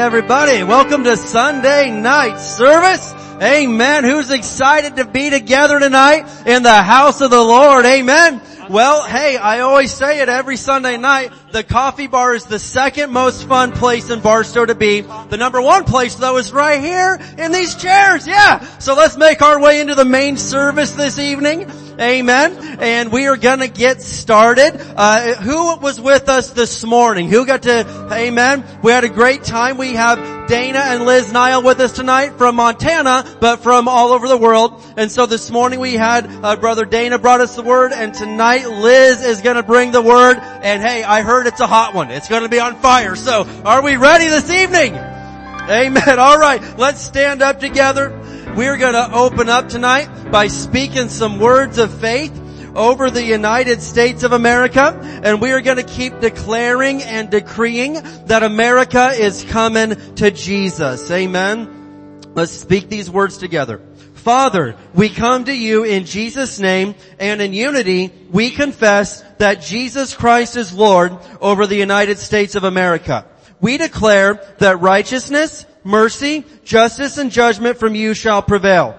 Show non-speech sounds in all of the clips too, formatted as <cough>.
everybody. Welcome to Sunday night service. Amen. Who's excited to be together tonight in the house of the Lord? Amen. Well, hey, I always say it every Sunday night. The coffee bar is the second most fun place in Barstow to be. The number one place though is right here in these chairs. Yeah. So let's make our way into the main service this evening. Amen. And we are gonna get started. Uh, who was with us this morning? Who got to, amen? We had a great time. We have Dana and Liz Nile with us tonight from Montana, but from all over the world. And so this morning we had, uh, brother Dana brought us the word and tonight Liz is gonna bring the word. And hey, I heard it's a hot one. It's gonna be on fire. So are we ready this evening? Amen. <laughs> All right. Let's stand up together. We're going to open up tonight by speaking some words of faith over the United States of America and we are going to keep declaring and decreeing that America is coming to Jesus. Amen. Let's speak these words together. Father, we come to you in Jesus name and in unity we confess that Jesus Christ is Lord over the United States of America. We declare that righteousness, mercy, justice, and judgment from you shall prevail.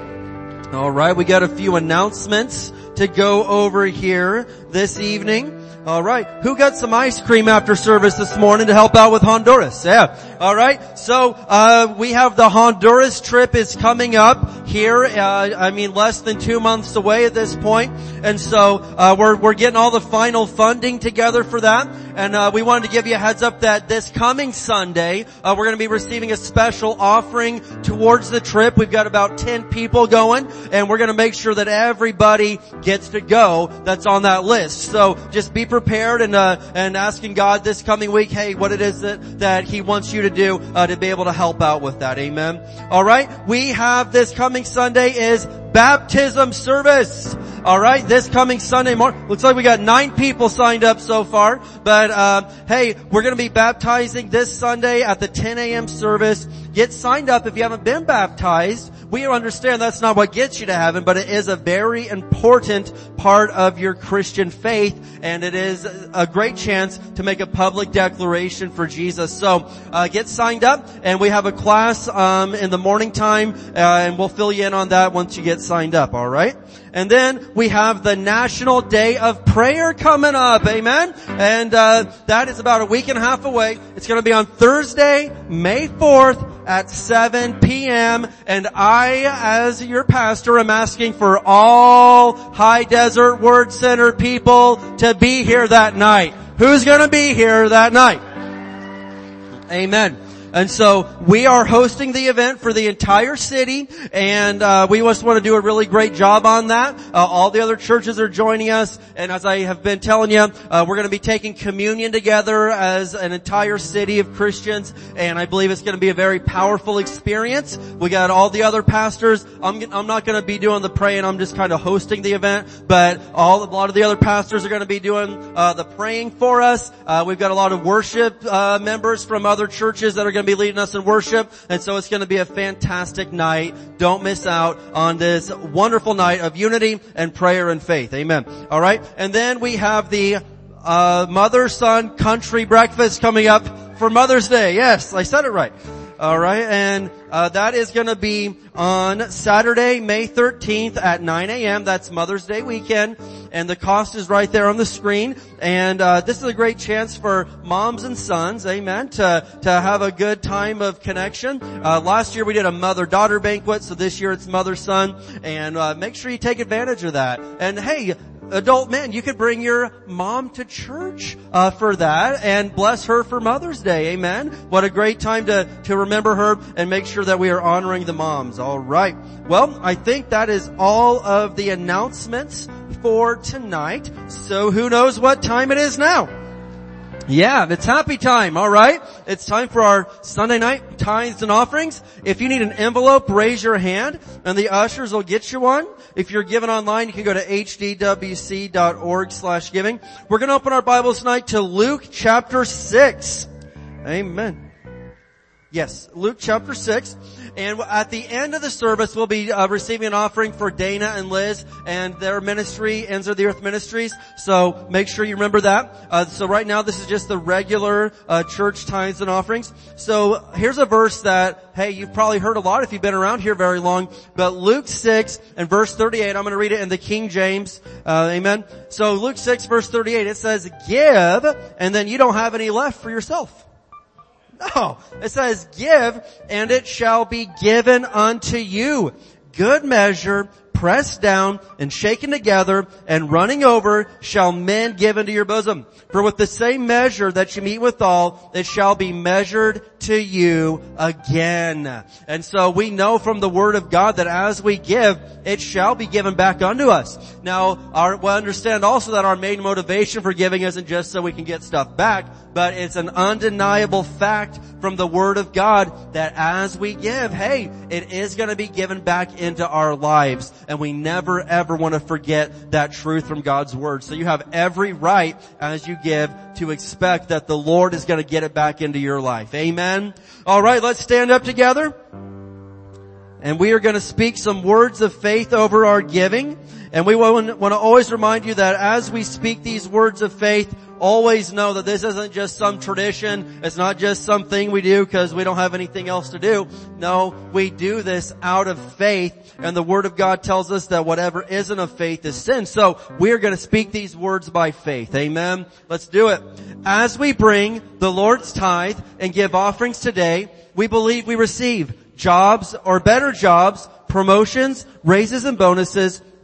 All right, we got a few announcements to go over here this evening. All right. Who got some ice cream after service this morning to help out with Honduras? Yeah. All right. So, uh, we have the Honduras trip is coming up here. Uh, I mean, less than two months away at this point. And so, uh, we're, we're getting all the final funding together for that. And, uh, we wanted to give you a heads up that this coming Sunday, uh, we're going to be receiving a special offering towards the trip. We've got about 10 people going and we're going to make sure that everybody gets to go that's on that list. So just be prepared and uh, and asking God this coming week, hey, what it is that that He wants you to do uh, to be able to help out with that. Amen. All right, we have this coming Sunday is baptism service. All right, this coming Sunday morning. Looks like we got nine people signed up so far. But uh, hey, we're going to be baptizing this Sunday at the 10 a.m. service. Get signed up if you haven't been baptized. We understand that's not what gets you to heaven, but it is a very important part of your Christian faith, and it is a great chance to make a public declaration for Jesus. So uh, get signed up, and we have a class um, in the morning time, uh, and we'll fill you in on that once you get signed up. All right. And then we have the National Day of Prayer coming up. Amen. And uh, that is about a week and a half away. It's going to be on Thursday, May 4th at 7 p.m. And I, as your pastor, am asking for all High Desert Word Center people to be here that night. Who's going to be here that night? Amen. And so we are hosting the event for the entire city and uh, we just want to do a really great job on that. Uh, all the other churches are joining us and as I have been telling you, uh, we're going to be taking communion together as an entire city of Christians and I believe it's going to be a very powerful experience. We got all the other pastors. I'm, I'm not going to be doing the praying. I'm just kind of hosting the event, but all, a lot of the other pastors are going to be doing uh, the praying for us. Uh, we've got a lot of worship uh, members from other churches that are going to be leading us in worship. And so it's going to be a fantastic night. Don't miss out on this wonderful night of unity and prayer and faith. Amen. All right. And then we have the uh, mother son country breakfast coming up for Mother's Day. Yes, I said it right. All right, and uh, that is going to be on Saturday, May 13th at 9 a.m. That's Mother's Day weekend, and the cost is right there on the screen. And uh, this is a great chance for moms and sons, amen, to to have a good time of connection. Uh, last year we did a mother-daughter banquet, so this year it's mother-son, and uh, make sure you take advantage of that. And hey, adult men, you could bring your mom to church uh, for that and bless her for Mother's Day. Amen. What a great time to to remember her and make sure that we are honoring the moms. All right. Well, I think that is all of the announcements for tonight. So who knows what time it is now? Yeah, it's happy time, alright? It's time for our Sunday night tithes and offerings. If you need an envelope, raise your hand and the ushers will get you one. If you're giving online, you can go to hdwc.org slash giving. We're gonna open our Bibles tonight to Luke chapter 6. Amen. Yes, Luke chapter 6. And at the end of the service, we'll be uh, receiving an offering for Dana and Liz and their ministry, Ends of the Earth Ministries. So make sure you remember that. Uh, so right now, this is just the regular uh, church tithes and offerings. So here's a verse that, hey, you've probably heard a lot if you've been around here very long. But Luke 6 and verse 38, I'm going to read it in the King James. Uh, amen. So Luke 6 verse 38, it says, give, and then you don't have any left for yourself. No, it says give and it shall be given unto you. Good measure, pressed down and shaken together and running over shall men give into your bosom. For with the same measure that you meet withal, it shall be measured to you again. And so we know from the word of God that as we give, it shall be given back unto us. Now, our, we understand also that our main motivation for giving isn't just so we can get stuff back, but it's an undeniable fact from the Word of God that as we give, hey, it is going to be given back into our lives. And we never ever want to forget that truth from God's Word. So you have every right as you give to expect that the Lord is going to get it back into your life. Amen. Alright, let's stand up together. And we are going to speak some words of faith over our giving. And we want to always remind you that as we speak these words of faith, always know that this isn't just some tradition. It's not just something we do because we don't have anything else to do. No, we do this out of faith and the word of God tells us that whatever isn't of faith is sin. So we are going to speak these words by faith. Amen. Let's do it. As we bring the Lord's tithe and give offerings today, we believe we receive jobs or better jobs, promotions, raises and bonuses,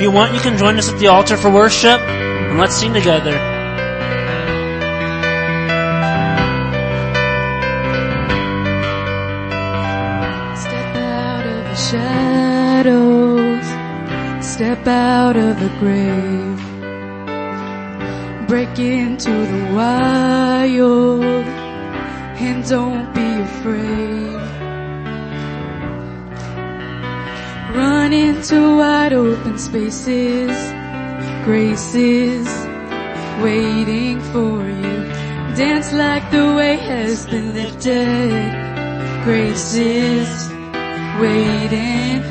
If you want, you can join us at the altar for worship and let's sing together. Step out of the shadows, step out of the grave, break into the wild, and don't be afraid. Run into wide open spaces, graces waiting for you. Dance like the weight has been lifted, graces waiting.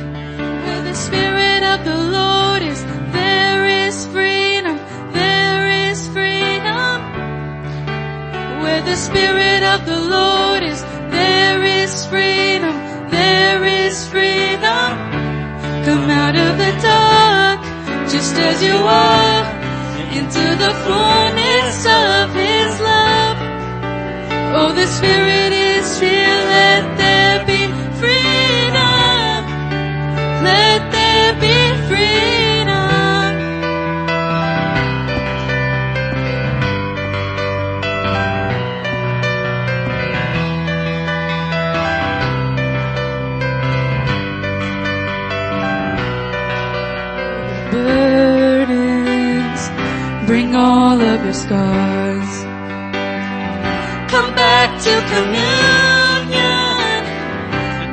Where the spirit of the Lord is, there is freedom, there is freedom. Where the spirit of the Lord is, there is freedom, there is freedom. Come out of the dark, just as you are, into the fullness of His love. Oh, the Spirit is here, let Come back to communion,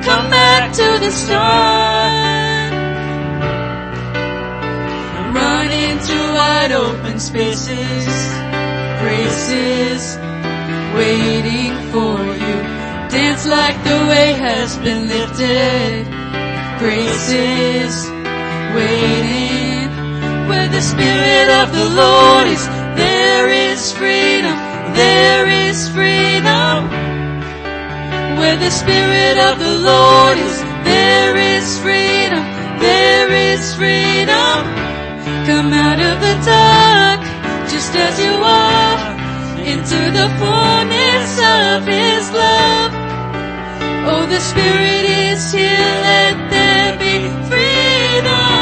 come back to the start. Run into wide open spaces, graces waiting for you. Dance like the weight has been lifted, graces waiting. Where the Spirit of the Lord is, is freedom, there is freedom. Where the Spirit of the Lord is, there is freedom, there is freedom. Come out of the dark, just as you are, into the fullness of His love. Oh, the Spirit is here, let there be freedom.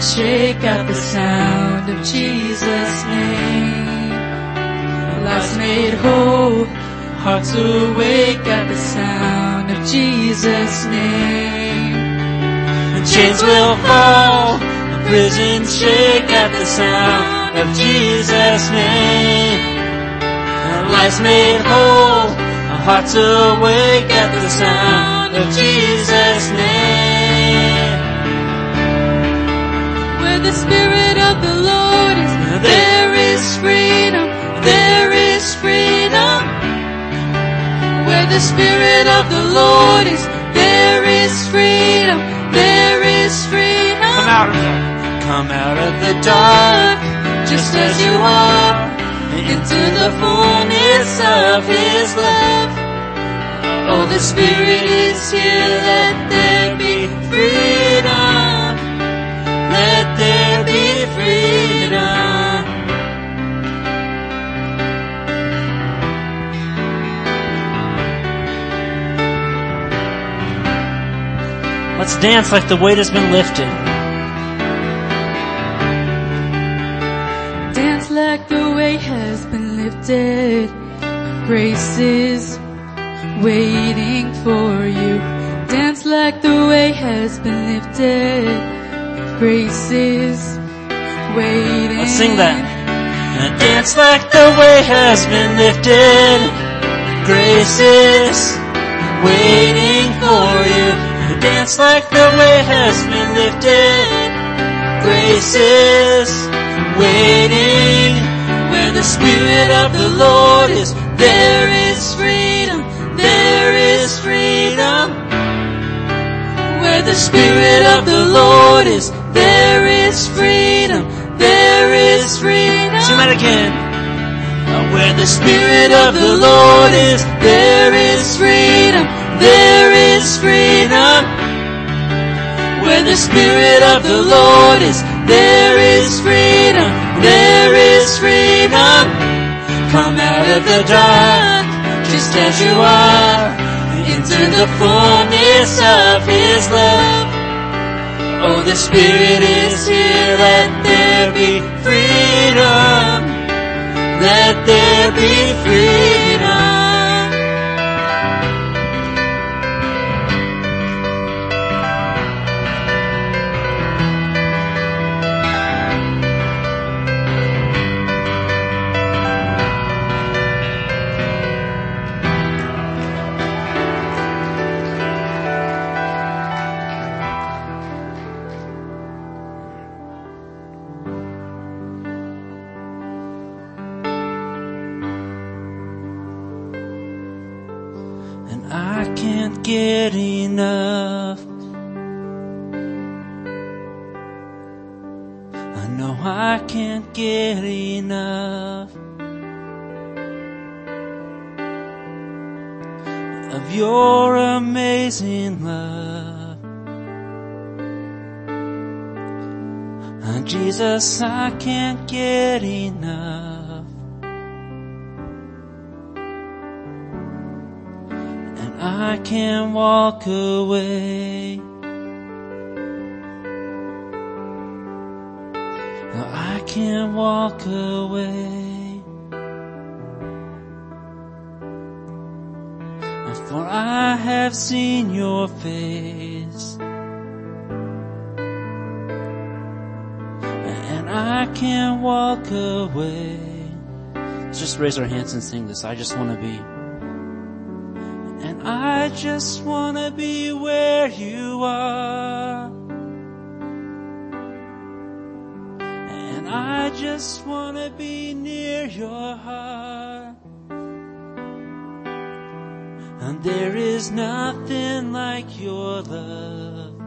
Prison shake at the sound of Jesus' name. Lives made whole, hearts awake at the sound of Jesus' name. And chains will fall, the prison shake at the sound of Jesus' name. And life's made whole, hearts awake at the sound of Jesus' name. The Spirit of the Lord is, there is freedom, there is freedom. Where the Spirit of the Lord is, there is freedom, there is freedom. Come out of there. Come out of the dark, just as you are, into the fullness of His love. Oh, the Spirit is here, let there be freedom. Let's dance like the weight has been lifted. Dance like the weight has been lifted. Grace is waiting for you. Dance like the weight has been lifted. Grace is waiting. Let's sing that. And dance like the weight has been lifted. Grace is waiting for you. Dance like the weight has been lifted. Grace is waiting. Where the Spirit of the Lord is, There is freedom, there is freedom. Where the Spirit of the Lord is, there is freedom, there is freedom. sing that again. Where the Spirit of the Lord is, there is freedom, there is freedom. Where the Spirit of the Lord is, there is freedom, there is freedom. Come out of the dark, just as you are, into the fullness of His love. Oh, the Spirit is here, let there be freedom. Let there be freedom. Jesus, I can't get enough. and I can't walk away. No, I can't walk away. For I have seen your face. I can't walk away. Let's just raise our hands and sing this. I just want to be. And I just wanna be where you are. And I just want to be near your heart. And there is nothing like your love.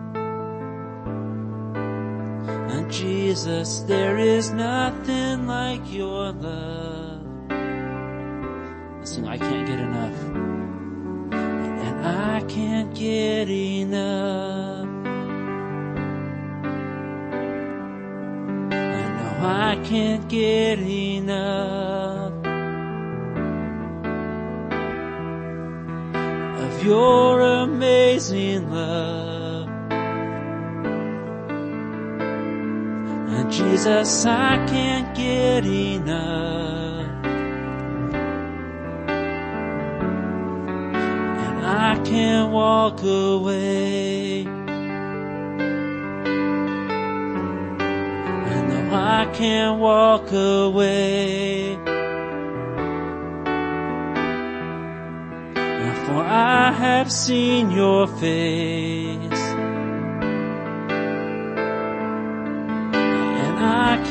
Jesus, there is nothing like your love. Listen, I can't get enough. And I can't get enough. I know I can't get enough. of your amazing love. Jesus, I can't get enough. And I can't walk away. And I can't walk away. For I have seen your face.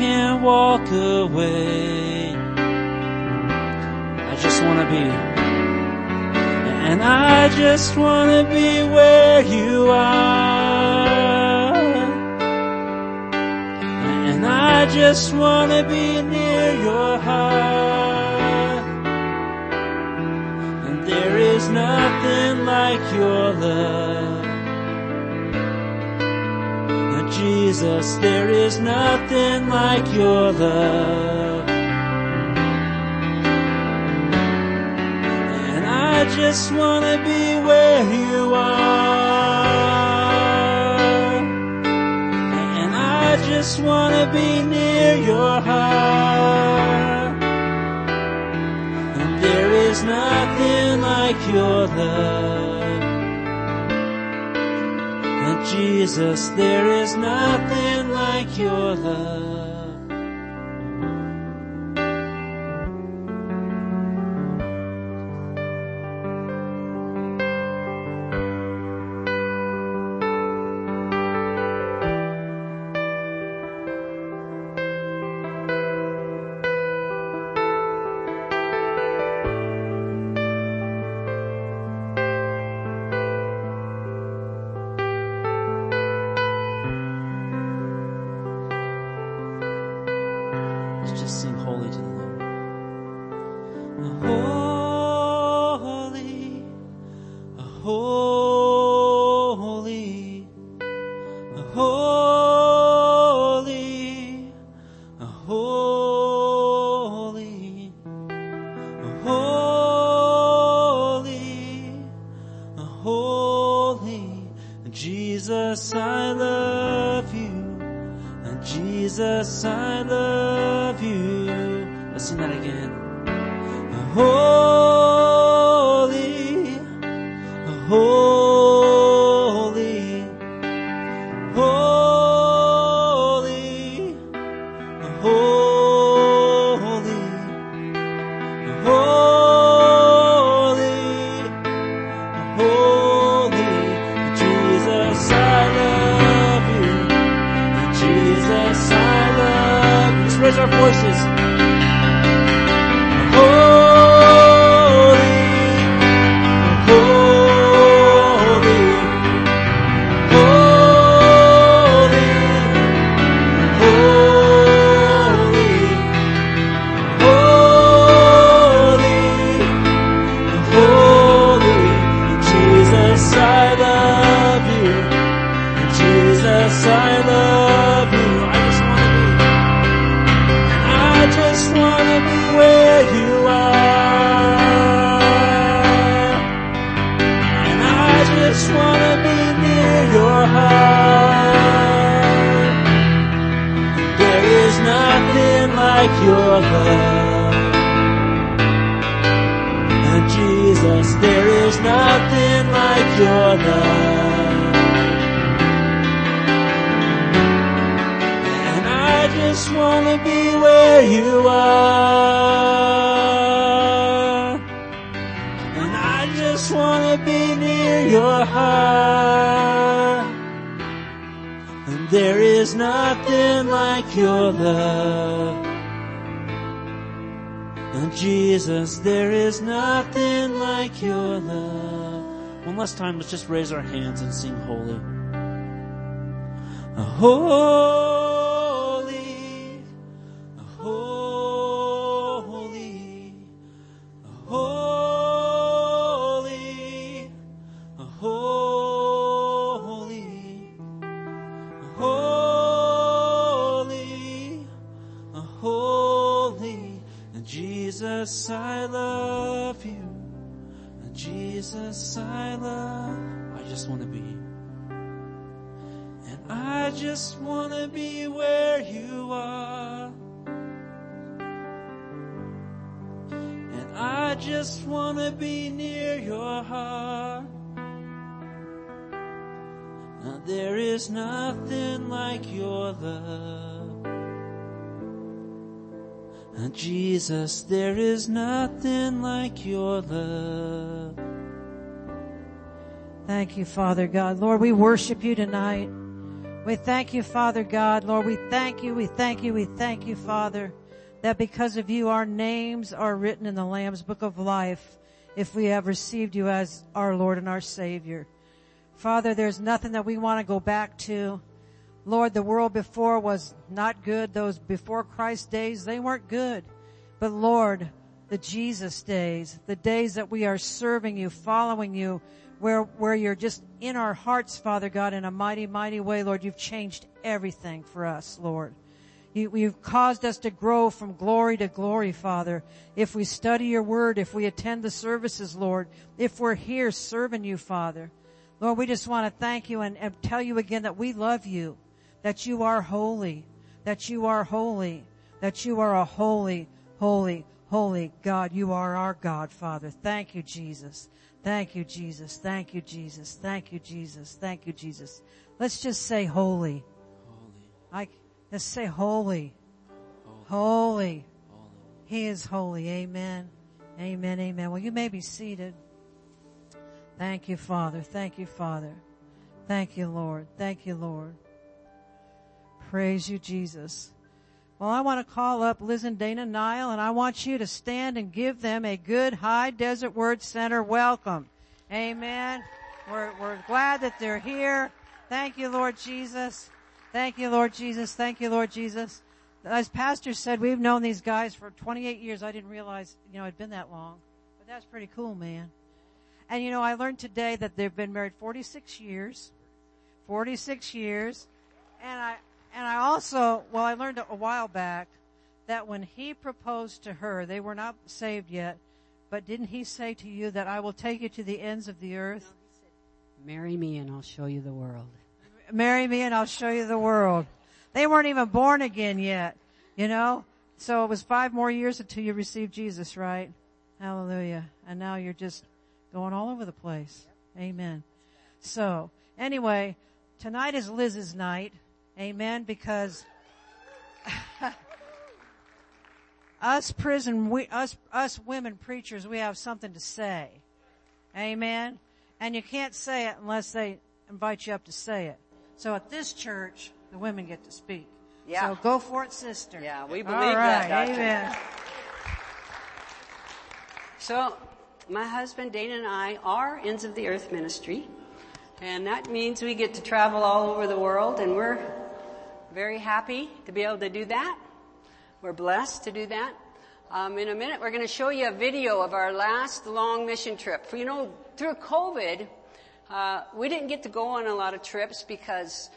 Can't walk away. I just wanna be. And I just wanna be where you are. And I just wanna be near your heart. And there is nothing like your love. Jesus, there is nothing like your love. And I just wanna be where you are. And I just wanna be near your heart. And there is nothing like your love. Jesus, there is nothing like your love. Raise our voices. Just raise our hands and sing holy. Jesus, there is nothing like your love. Thank you, Father God. Lord, we worship you tonight. We thank you, Father God. Lord, we thank you, we thank you, we thank you, Father, that because of you, our names are written in the Lamb's book of life if we have received you as our Lord and our Savior. Father, there's nothing that we want to go back to. Lord, the world before was not good. Those before Christ days, they weren't good. But Lord, the Jesus days, the days that we are serving you, following you, where, where you're just in our hearts, Father God, in a mighty, mighty way, Lord, you've changed everything for us, Lord. You, you've caused us to grow from glory to glory, Father. If we study your word, if we attend the services, Lord, if we're here serving you, Father. Lord, we just want to thank you and, and tell you again that we love you that you are holy, that you are holy, that you are a holy, holy, holy God. You are our God, Father. Thank you, Jesus. Thank you, Jesus. Thank you, Jesus. Thank you, Jesus. Thank you, Jesus. Let's just say holy. Holy, I, let's say holy. holy, Holy. holy. He is holy. Amen. Amen. Amen. Well, you may be seated. Thank you, Father. Thank you, Father. Thank you, Lord. Thank you, Lord. Praise you, Jesus. Well, I want to call up Liz and Dana Nile and I want you to stand and give them a good High Desert Word Center welcome. Amen. We're, we're glad that they're here. Thank you, Lord Jesus. Thank you, Lord Jesus. Thank you, Lord Jesus. As Pastor said, we've known these guys for 28 years. I didn't realize, you know, it'd been that long. But that's pretty cool, man. And you know, I learned today that they've been married 46 years. 46 years. And I, and I also, well, I learned a while back that when he proposed to her, they were not saved yet, but didn't he say to you that I will take you to the ends of the earth? Marry me and I'll show you the world. Marry me and I'll show you the world. They weren't even born again yet, you know? So it was five more years until you received Jesus, right? Hallelujah. And now you're just going all over the place. Amen. So, anyway, tonight is Liz's night. Amen. Because <laughs> us prison, we, us, us women preachers, we have something to say. Amen. And you can't say it unless they invite you up to say it. So at this church, the women get to speak. Yeah. So go for it, sister. Yeah, we believe right. that, Doctor. Amen. So, my husband Dana and I are Ends of the Earth Ministry, and that means we get to travel all over the world, and we're very happy to be able to do that. We're blessed to do that. Um, in a minute, we're going to show you a video of our last long mission trip. For, you know, through COVID, uh, we didn't get to go on a lot of trips because,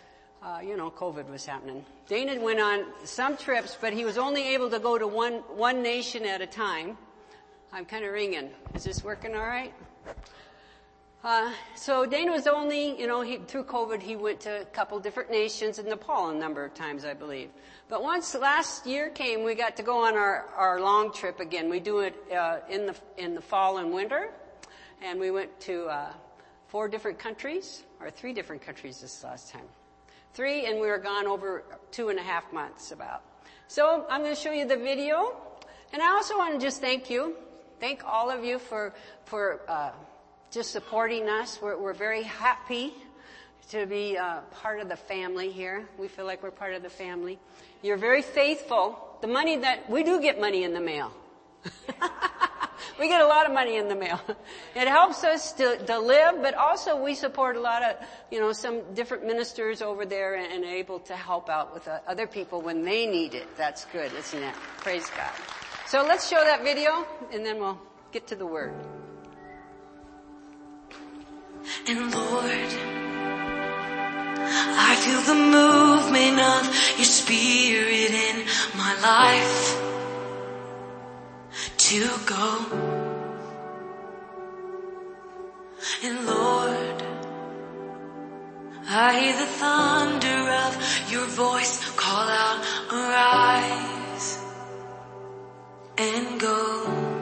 uh, you know, COVID was happening. Dana went on some trips, but he was only able to go to one one nation at a time. I'm kind of ringing. Is this working all right? Uh, so Dana was only, you know, he, through COVID, he went to a couple different nations in Nepal a number of times, I believe. But once last year came, we got to go on our, our long trip again. We do it uh, in the in the fall and winter, and we went to uh, four different countries or three different countries this last time. Three, and we were gone over two and a half months about. So I'm going to show you the video, and I also want to just thank you, thank all of you for for. Uh, just supporting us. We're, we're very happy to be uh, part of the family here. We feel like we're part of the family. You're very faithful. The money that we do get money in the mail. <laughs> we get a lot of money in the mail. It helps us to, to live, but also we support a lot of, you know, some different ministers over there and, and able to help out with uh, other people when they need it. That's good, isn't it? Praise God. So let's show that video and then we'll get to the word. And Lord, I feel the movement of your spirit in my life to go. And Lord, I hear the thunder of your voice call out, arise and go.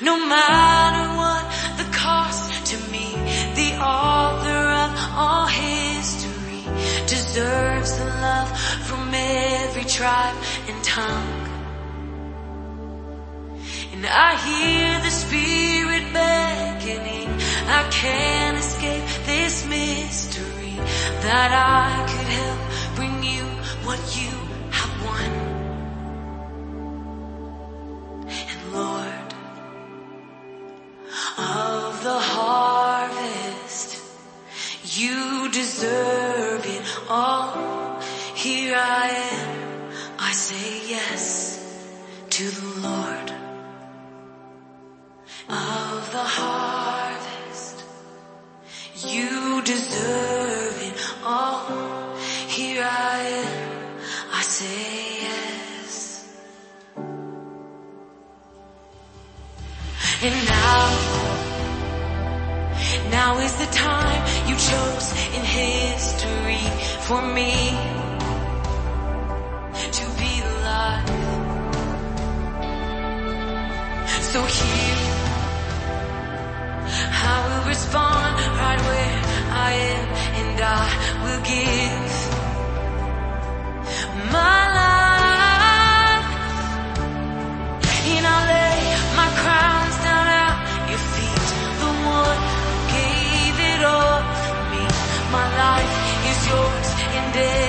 No matter what the cost to me, the author of all history deserves the love from every tribe and tongue. And I hear the spirit beckoning. I can't escape this mystery that I could help bring you what you the harvest, you deserve it all. Here I am, I say yes to the Lord of the harvest. You deserve it all. Here I am, I say yes. And now, now is the time you chose in history for me to be alive. So here, I will respond right where I am and I will give my life. Yours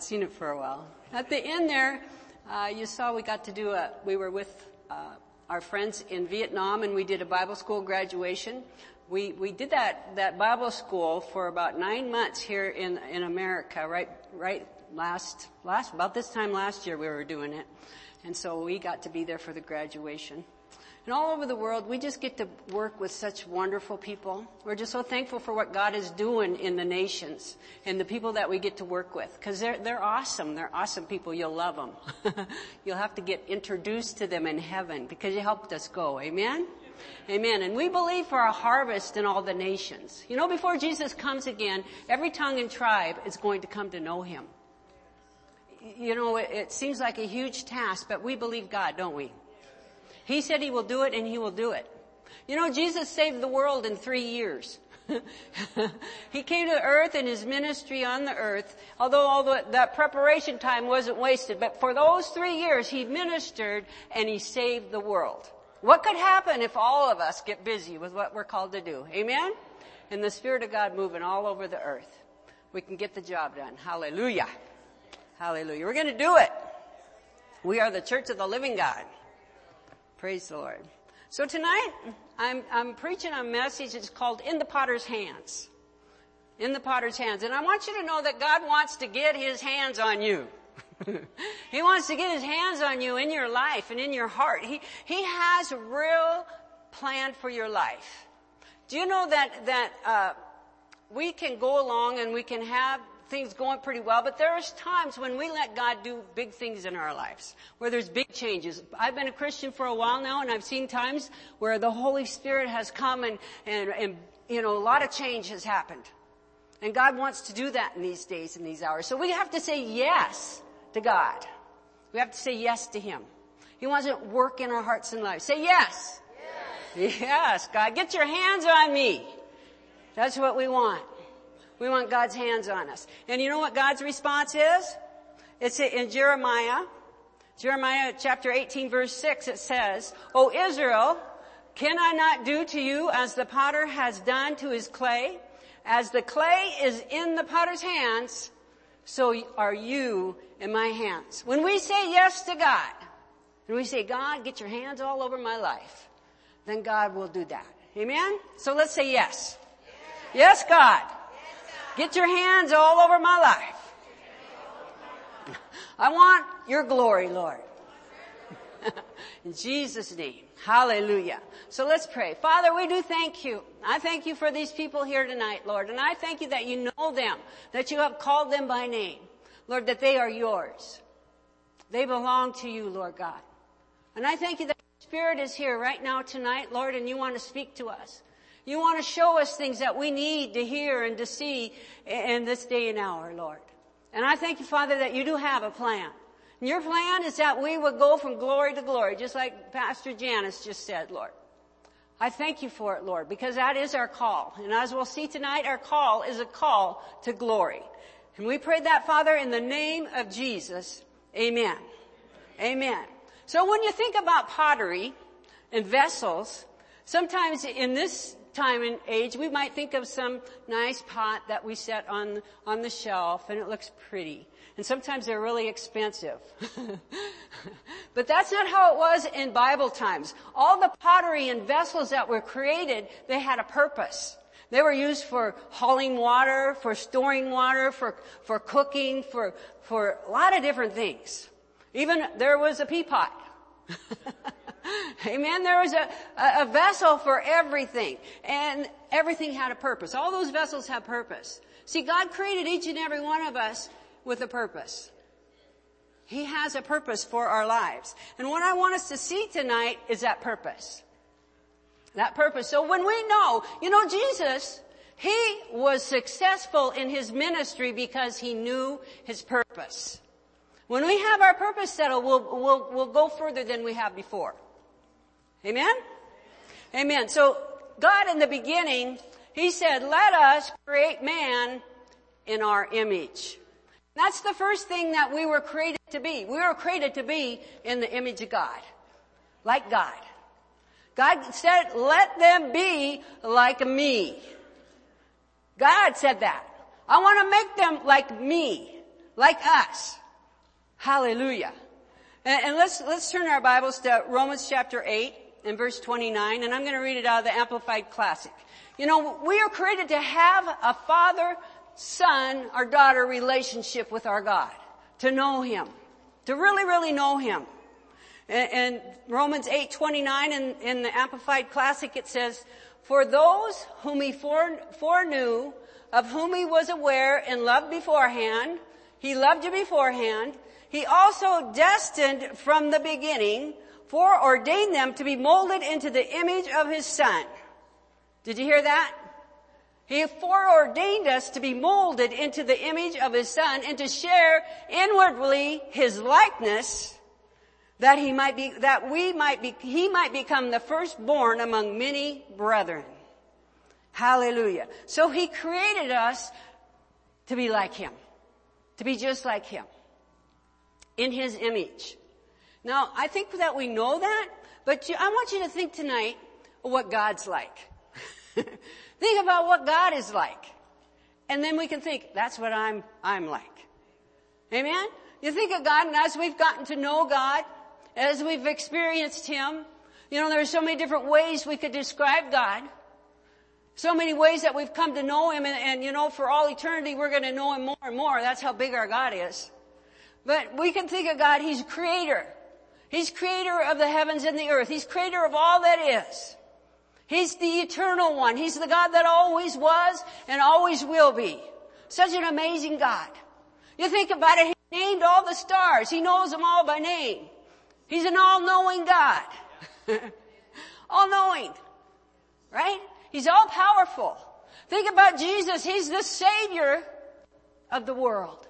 haven't seen it for a while. At the end there, uh, you saw we got to do a, we were with uh, our friends in Vietnam and we did a Bible school graduation. We, we did that, that Bible school for about nine months here in, in America, right, right last, last, about this time last year we were doing it. And so we got to be there for the graduation. And all over the world, we just get to work with such wonderful people. We're just so thankful for what God is doing in the nations and the people that we get to work with. Cause they're, they're awesome. They're awesome people. You'll love them. <laughs> You'll have to get introduced to them in heaven because you helped us go. Amen? Amen. And we believe for a harvest in all the nations. You know, before Jesus comes again, every tongue and tribe is going to come to know Him. You know, it, it seems like a huge task, but we believe God, don't we? He said he will do it and he will do it. You know, Jesus saved the world in three years. <laughs> he came to earth in his ministry on the earth, although all the, that preparation time wasn't wasted, but for those three years he ministered and he saved the world. What could happen if all of us get busy with what we're called to do? Amen? And the Spirit of God moving all over the earth. We can get the job done. Hallelujah. Hallelujah. We're gonna do it. We are the church of the living God. Praise the Lord. So tonight, I'm, I'm preaching a message. It's called In the Potter's Hands. In the Potter's Hands. And I want you to know that God wants to get His hands on you. <laughs> he wants to get His hands on you in your life and in your heart. He, He has a real plan for your life. Do you know that, that, uh, we can go along and we can have things going pretty well, but there's times when we let God do big things in our lives, where there's big changes. I've been a Christian for a while now, and I've seen times where the Holy Spirit has come and, and, and you know, a lot of change has happened. And God wants to do that in these days and these hours. So we have to say yes to God. We have to say yes to Him. He wants to work in our hearts and lives. Say yes. Yes, yes God. Get your hands on me. That's what we want. We want God's hands on us. And you know what God's response is? It's in Jeremiah, Jeremiah chapter 18 verse 6, it says, O Israel, can I not do to you as the potter has done to his clay? As the clay is in the potter's hands, so are you in my hands. When we say yes to God, and we say, God, get your hands all over my life, then God will do that. Amen? So let's say yes. Yes, God. Get your hands all over my life. I want your glory, Lord. <laughs> In Jesus' name. Hallelujah. So let's pray. Father, we do thank you. I thank you for these people here tonight, Lord. And I thank you that you know them, that you have called them by name. Lord, that they are yours. They belong to you, Lord God. And I thank you that the Spirit is here right now tonight, Lord, and you want to speak to us. You want to show us things that we need to hear and to see in this day and hour, Lord. And I thank you, Father, that you do have a plan. And your plan is that we would go from glory to glory, just like Pastor Janice just said, Lord. I thank you for it, Lord, because that is our call. And as we'll see tonight, our call is a call to glory. And we pray that, Father, in the name of Jesus. Amen. Amen. So when you think about pottery and vessels, sometimes in this time and age, we might think of some nice pot that we set on, on the shelf and it looks pretty. And sometimes they're really expensive. <laughs> but that's not how it was in Bible times. All the pottery and vessels that were created, they had a purpose. They were used for hauling water, for storing water, for, for cooking, for, for a lot of different things. Even there was a pea pot. <laughs> <laughs> Amen. There was a, a, vessel for everything and everything had a purpose. All those vessels have purpose. See, God created each and every one of us with a purpose. He has a purpose for our lives. And what I want us to see tonight is that purpose. That purpose. So when we know, you know, Jesus, He was successful in His ministry because He knew His purpose. When we have our purpose settled, we'll, we'll, we'll go further than we have before. Amen? Amen. So God in the beginning, He said, let us create man in our image. That's the first thing that we were created to be. We were created to be in the image of God. Like God. God said, let them be like me. God said that. I want to make them like me, like us. Hallelujah. And, and let's, let's turn our Bibles to Romans chapter 8 and verse 29, and I'm going to read it out of the Amplified Classic. You know, we are created to have a father, son, or daughter relationship with our God. To know Him. To really, really know Him. And, and Romans 8, 29 in, in the Amplified Classic it says, For those whom He foreknew, of whom He was aware and loved beforehand, He loved you beforehand, He also destined from the beginning, foreordained them to be molded into the image of His Son. Did you hear that? He foreordained us to be molded into the image of His Son and to share inwardly His likeness that He might be, that we might be, He might become the firstborn among many brethren. Hallelujah. So He created us to be like Him. To be just like Him. In His image. Now, I think that we know that, but I want you to think tonight what God's like. <laughs> think about what God is like. And then we can think, that's what I'm, I'm like. Amen? You think of God and as we've gotten to know God, as we've experienced Him, you know, there are so many different ways we could describe God. So many ways that we've come to know Him and, and you know, for all eternity we're going to know Him more and more. That's how big our God is. But we can think of God, He's creator. He's creator of the heavens and the earth. He's creator of all that is. He's the eternal one. He's the God that always was and always will be. Such an amazing God. You think about it, He named all the stars. He knows them all by name. He's an all-knowing God. <laughs> all-knowing. Right? He's all powerful. Think about Jesus. He's the Savior of the world.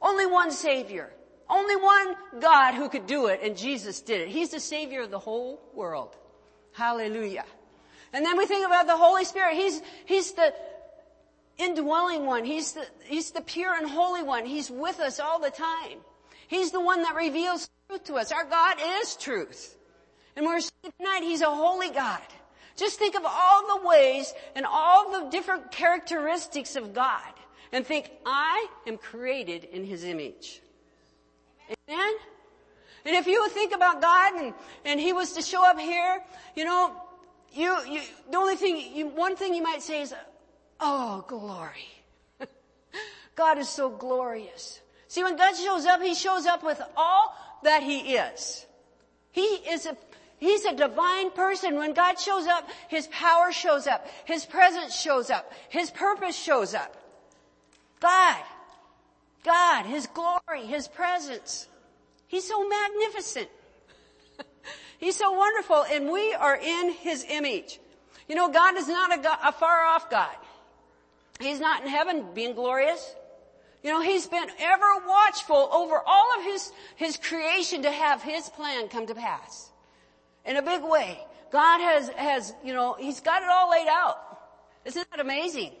Only one Savior. Only one God who could do it, and Jesus did it. He's the Savior of the whole world. Hallelujah. And then we think about the Holy Spirit. He's, He's the indwelling one. He's the, He's the pure and holy one. He's with us all the time. He's the one that reveals truth to us. Our God is truth. And we're saying tonight, He's a holy God. Just think of all the ways and all the different characteristics of God and think, I am created in His image. And if you think about God and, and He was to show up here, you know, you, you, the only thing, you, one thing you might say is, oh, glory. <laughs> God is so glorious. See, when God shows up, He shows up with all that He is. He is a, He's a divine person. When God shows up, His power shows up. His presence shows up. His purpose shows up. God. God, His glory, His presence. He's so magnificent. <laughs> He's so wonderful and we are in His image. You know, God is not a, God, a far off God. He's not in heaven being glorious. You know, He's been ever watchful over all of His, His creation to have His plan come to pass. In a big way. God has, has, you know, He's got it all laid out. Isn't that amazing?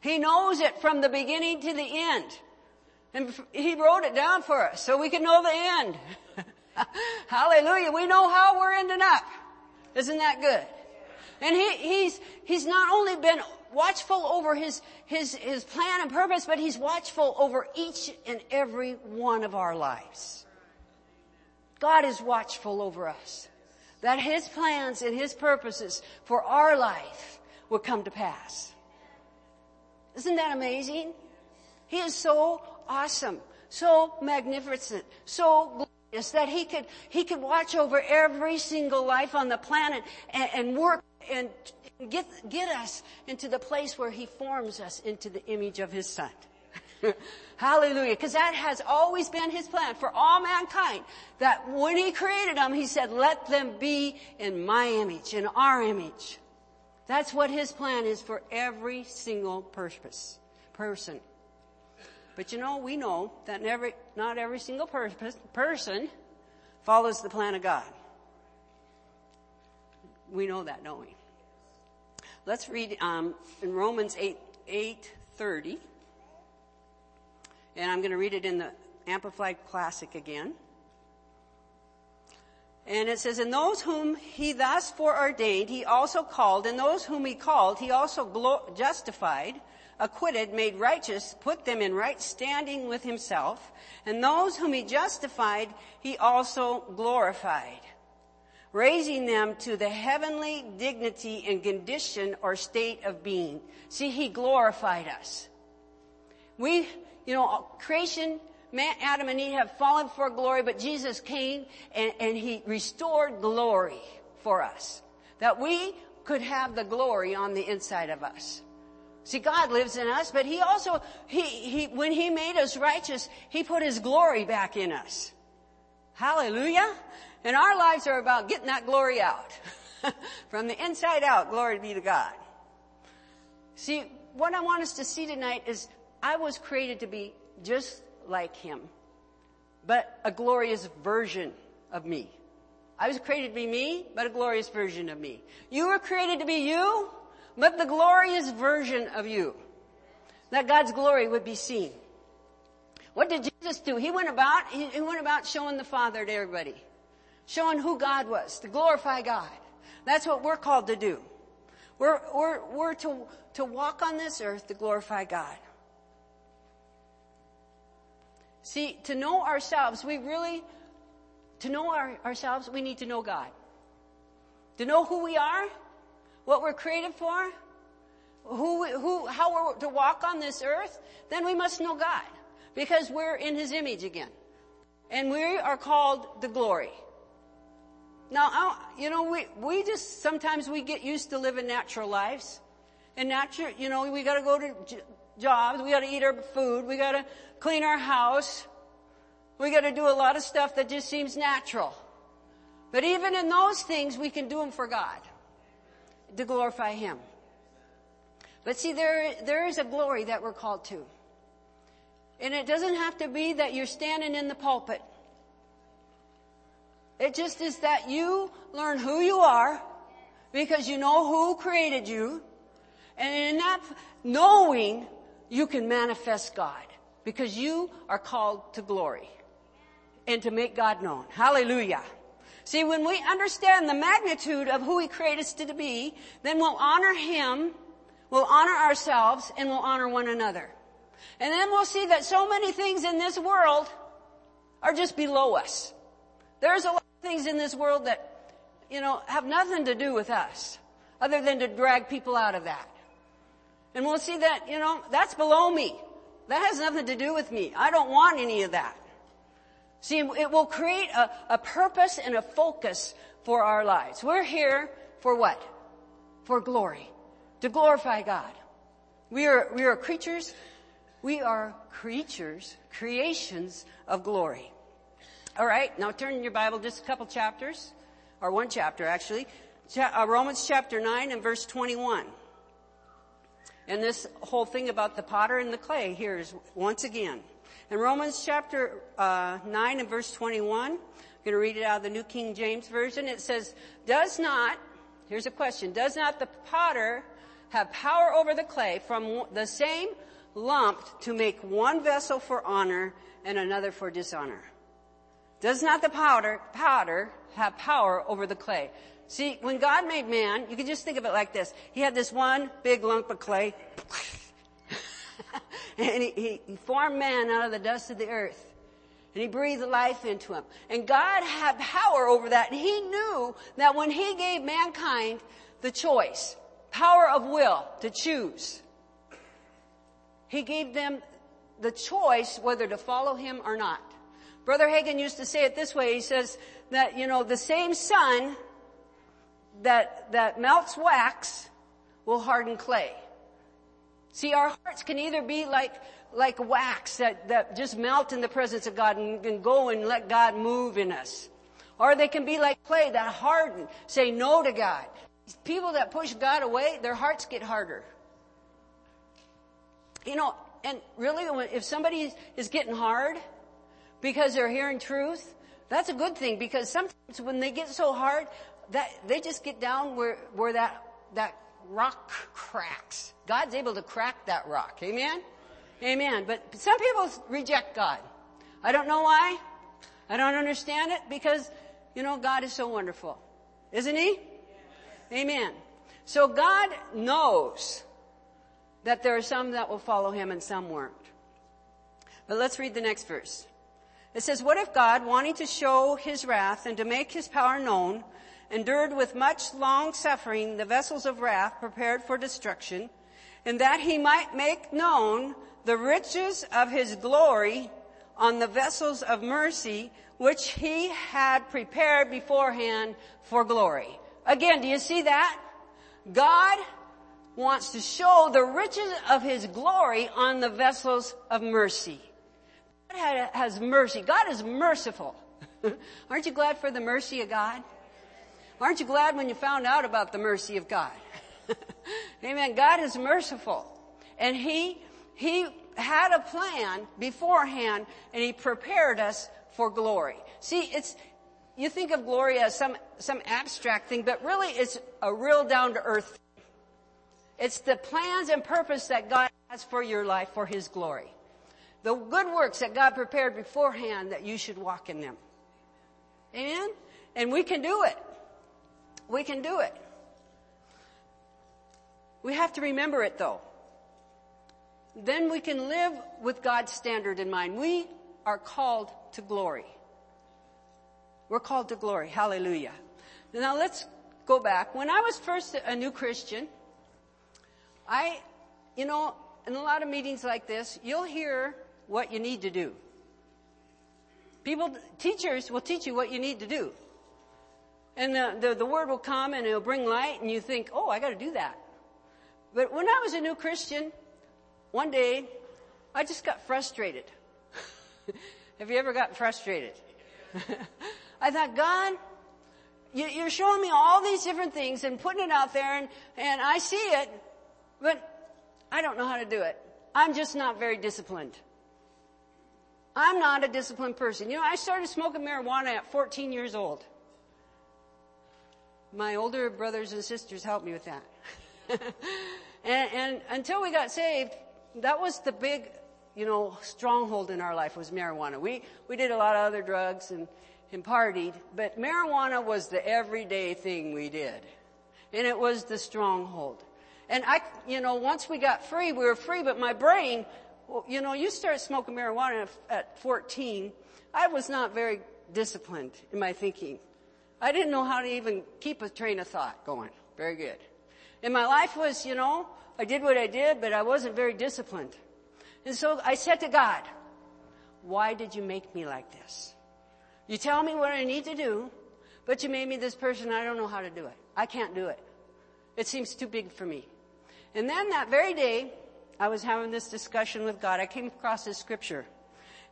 He knows it from the beginning to the end. And He wrote it down for us so we can know the end. <laughs> Hallelujah. We know how we're ending up. Isn't that good? And he, he's, he's not only been watchful over his, his, his plan and purpose, but he's watchful over each and every one of our lives. God is watchful over us. That his plans and his purposes for our life will come to pass. Isn't that amazing? He is so awesome, so magnificent, so glorious that he could, he could watch over every single life on the planet and, and work and get, get us into the place where he forms us into the image of his son. <laughs> Hallelujah. Because that has always been his plan for all mankind. That when he created them, he said, let them be in my image, in our image. That's what his plan is for every single purpose, person. But you know, we know that every, not every single per- person follows the plan of God. We know that, don't we? Let's read um, in Romans 8, 8 30. And I'm going to read it in the Amplified Classic again. And it says, And those whom he thus foreordained, he also called, and those whom he called, he also glo- justified, acquitted, made righteous, put them in right standing with himself, and those whom he justified, he also glorified, raising them to the heavenly dignity and condition or state of being. See, he glorified us. We, you know, creation, man, Adam and Eve have fallen for glory, but Jesus came and, and he restored glory for us. That we could have the glory on the inside of us. See, God lives in us, but He also, He, He, when He made us righteous, He put His glory back in us. Hallelujah. And our lives are about getting that glory out. <laughs> From the inside out, glory be to God. See, what I want us to see tonight is I was created to be just like Him, but a glorious version of me. I was created to be me, but a glorious version of me. You were created to be you, but the glorious version of you. That God's glory would be seen. What did Jesus do? He went about, he went about showing the Father to everybody. Showing who God was, to glorify God. That's what we're called to do. We're, we're, we're to, to walk on this earth to glorify God. See, to know ourselves, we really to know our, ourselves, we need to know God. To know who we are, what we're created for, who, who, how we're to walk on this earth, then we must know God. Because we're in His image again. And we are called the glory. Now, you know, we, we just, sometimes we get used to living natural lives. And natural, you know, we gotta go to jobs, we gotta eat our food, we gotta clean our house, we got to do a lot of stuff that just seems natural. But even in those things, we can do them for God. To glorify Him. But see, there, there is a glory that we're called to. And it doesn't have to be that you're standing in the pulpit. It just is that you learn who you are because you know who created you. And in that knowing, you can manifest God because you are called to glory and to make God known. Hallelujah. See, when we understand the magnitude of who He created us to be, then we'll honor Him, we'll honor ourselves, and we'll honor one another. And then we'll see that so many things in this world are just below us. There's a lot of things in this world that, you know, have nothing to do with us, other than to drag people out of that. And we'll see that, you know, that's below me. That has nothing to do with me. I don't want any of that. See, it will create a, a purpose and a focus for our lives. We're here for what? For glory. To glorify God. We are, we are creatures, we are creatures, creations of glory. Alright, now turn your Bible just a couple chapters, or one chapter actually. Uh, Romans chapter 9 and verse 21. And this whole thing about the potter and the clay here is once again. In Romans chapter uh, 9 and verse 21, I'm going to read it out of the New King James Version. It says, does not, here's a question, does not the potter have power over the clay from the same lump to make one vessel for honor and another for dishonor? Does not the powder, powder have power over the clay? See, when God made man, you can just think of it like this. He had this one big lump of clay. And he, he formed man out of the dust of the earth. And he breathed life into him. And God had power over that. And he knew that when he gave mankind the choice, power of will to choose, he gave them the choice whether to follow him or not. Brother Hagin used to say it this way. He says that, you know, the same sun that, that melts wax will harden clay. See, our hearts can either be like, like wax that, that just melt in the presence of God and, and go and let God move in us. Or they can be like clay that harden, say no to God. People that push God away, their hearts get harder. You know, and really, if somebody is getting hard because they're hearing truth, that's a good thing because sometimes when they get so hard, that they just get down where where that that rock cracks. God's able to crack that rock. Amen? Amen. But some people reject God. I don't know why. I don't understand it because, you know, God is so wonderful. Isn't He? Amen. So God knows that there are some that will follow him and some weren't. But let's read the next verse. It says, what if God, wanting to show his wrath and to make his power known, endured with much long suffering the vessels of wrath prepared for destruction, and that he might make known the riches of his glory on the vessels of mercy which he had prepared beforehand for glory. Again, do you see that? God wants to show the riches of his glory on the vessels of mercy. God has mercy. God is merciful. <laughs> Aren't you glad for the mercy of God? Aren't you glad when you found out about the mercy of God? <laughs> Amen. God is merciful. And He, He had a plan beforehand and He prepared us for glory. See, it's, you think of glory as some, some abstract thing, but really it's a real down to earth it's the plans and purpose that God has for your life for His glory. The good works that God prepared beforehand that you should walk in them. Amen? And we can do it. We can do it. We have to remember it though. Then we can live with God's standard in mind. We are called to glory. We're called to glory. Hallelujah. Now let's go back. When I was first a new Christian, I, you know, in a lot of meetings like this, you'll hear what you need to do. People, teachers will teach you what you need to do. And the, the, the word will come and it'll bring light and you think, oh, I gotta do that. But when I was a new Christian, one day, I just got frustrated. <laughs> Have you ever gotten frustrated? <laughs> I thought, God, you, are showing me all these different things and putting it out there and, and I see it, but I don't know how to do it. I'm just not very disciplined. I'm not a disciplined person. You know, I started smoking marijuana at 14 years old. My older brothers and sisters helped me with that. <laughs> and, and until we got saved, that was the big, you know, stronghold in our life was marijuana. We, we did a lot of other drugs and, and partied, but marijuana was the everyday thing we did. And it was the stronghold. And I, you know, once we got free, we were free, but my brain, well, you know, you start smoking marijuana at 14. I was not very disciplined in my thinking. I didn't know how to even keep a train of thought going. Very good. And my life was, you know, I did what I did, but I wasn't very disciplined. And so I said to God, why did you make me like this? You tell me what I need to do, but you made me this person, I don't know how to do it. I can't do it. It seems too big for me. And then that very day, I was having this discussion with God. I came across this scripture.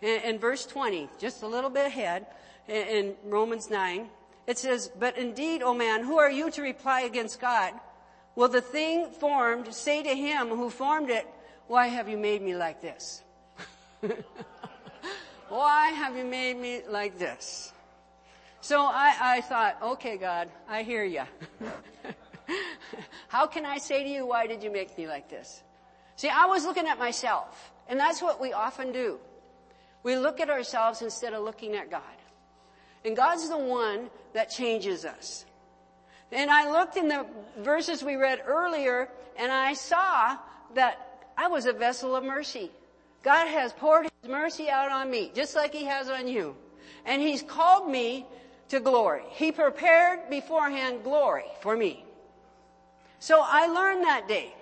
In, in verse 20, just a little bit ahead, in, in Romans 9, it says, But indeed, O man, who are you to reply against God? Will the thing formed say to him who formed it, Why have you made me like this? <laughs> Why have you made me like this? So I, I thought, okay, God, I hear you. <laughs> How can I say to you, why did you make me like this? See, I was looking at myself. And that's what we often do. We look at ourselves instead of looking at God. And God's the one that changes us. And I looked in the verses we read earlier and I saw that I was a vessel of mercy. God has poured His mercy out on me, just like He has on you. And He's called me to glory. He prepared beforehand glory for me. So I learned that day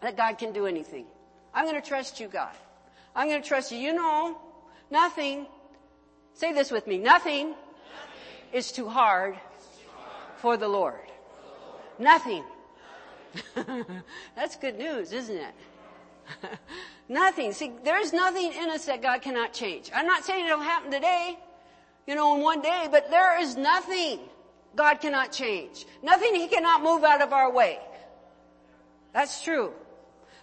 that God can do anything. I'm going to trust you, God. I'm going to trust you. You know, nothing, say this with me, nothing. Is, too hard, for the Lord. Nothing. <laughs> That's good news, isn't it? <laughs> nothing. See, there's nothing in us that God cannot change. I'm not saying it'll happen today, you know, in one day, but there is nothing God cannot change. Nothing He cannot move out of our way. That's true.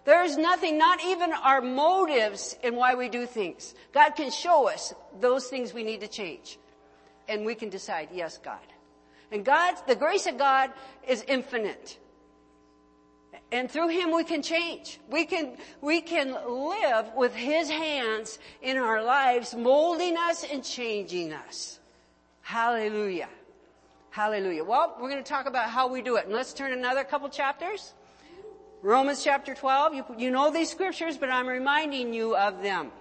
There is nothing, not even our motives in why we do things. God can show us those things we need to change. And we can decide, yes, God. And God, the grace of God is infinite. And through Him we can change. We can, we can live with His hands in our lives, molding us and changing us. Hallelujah. Hallelujah. Well, we're going to talk about how we do it. And let's turn another couple chapters. Romans chapter 12, you, you know these scriptures, but I'm reminding you of them.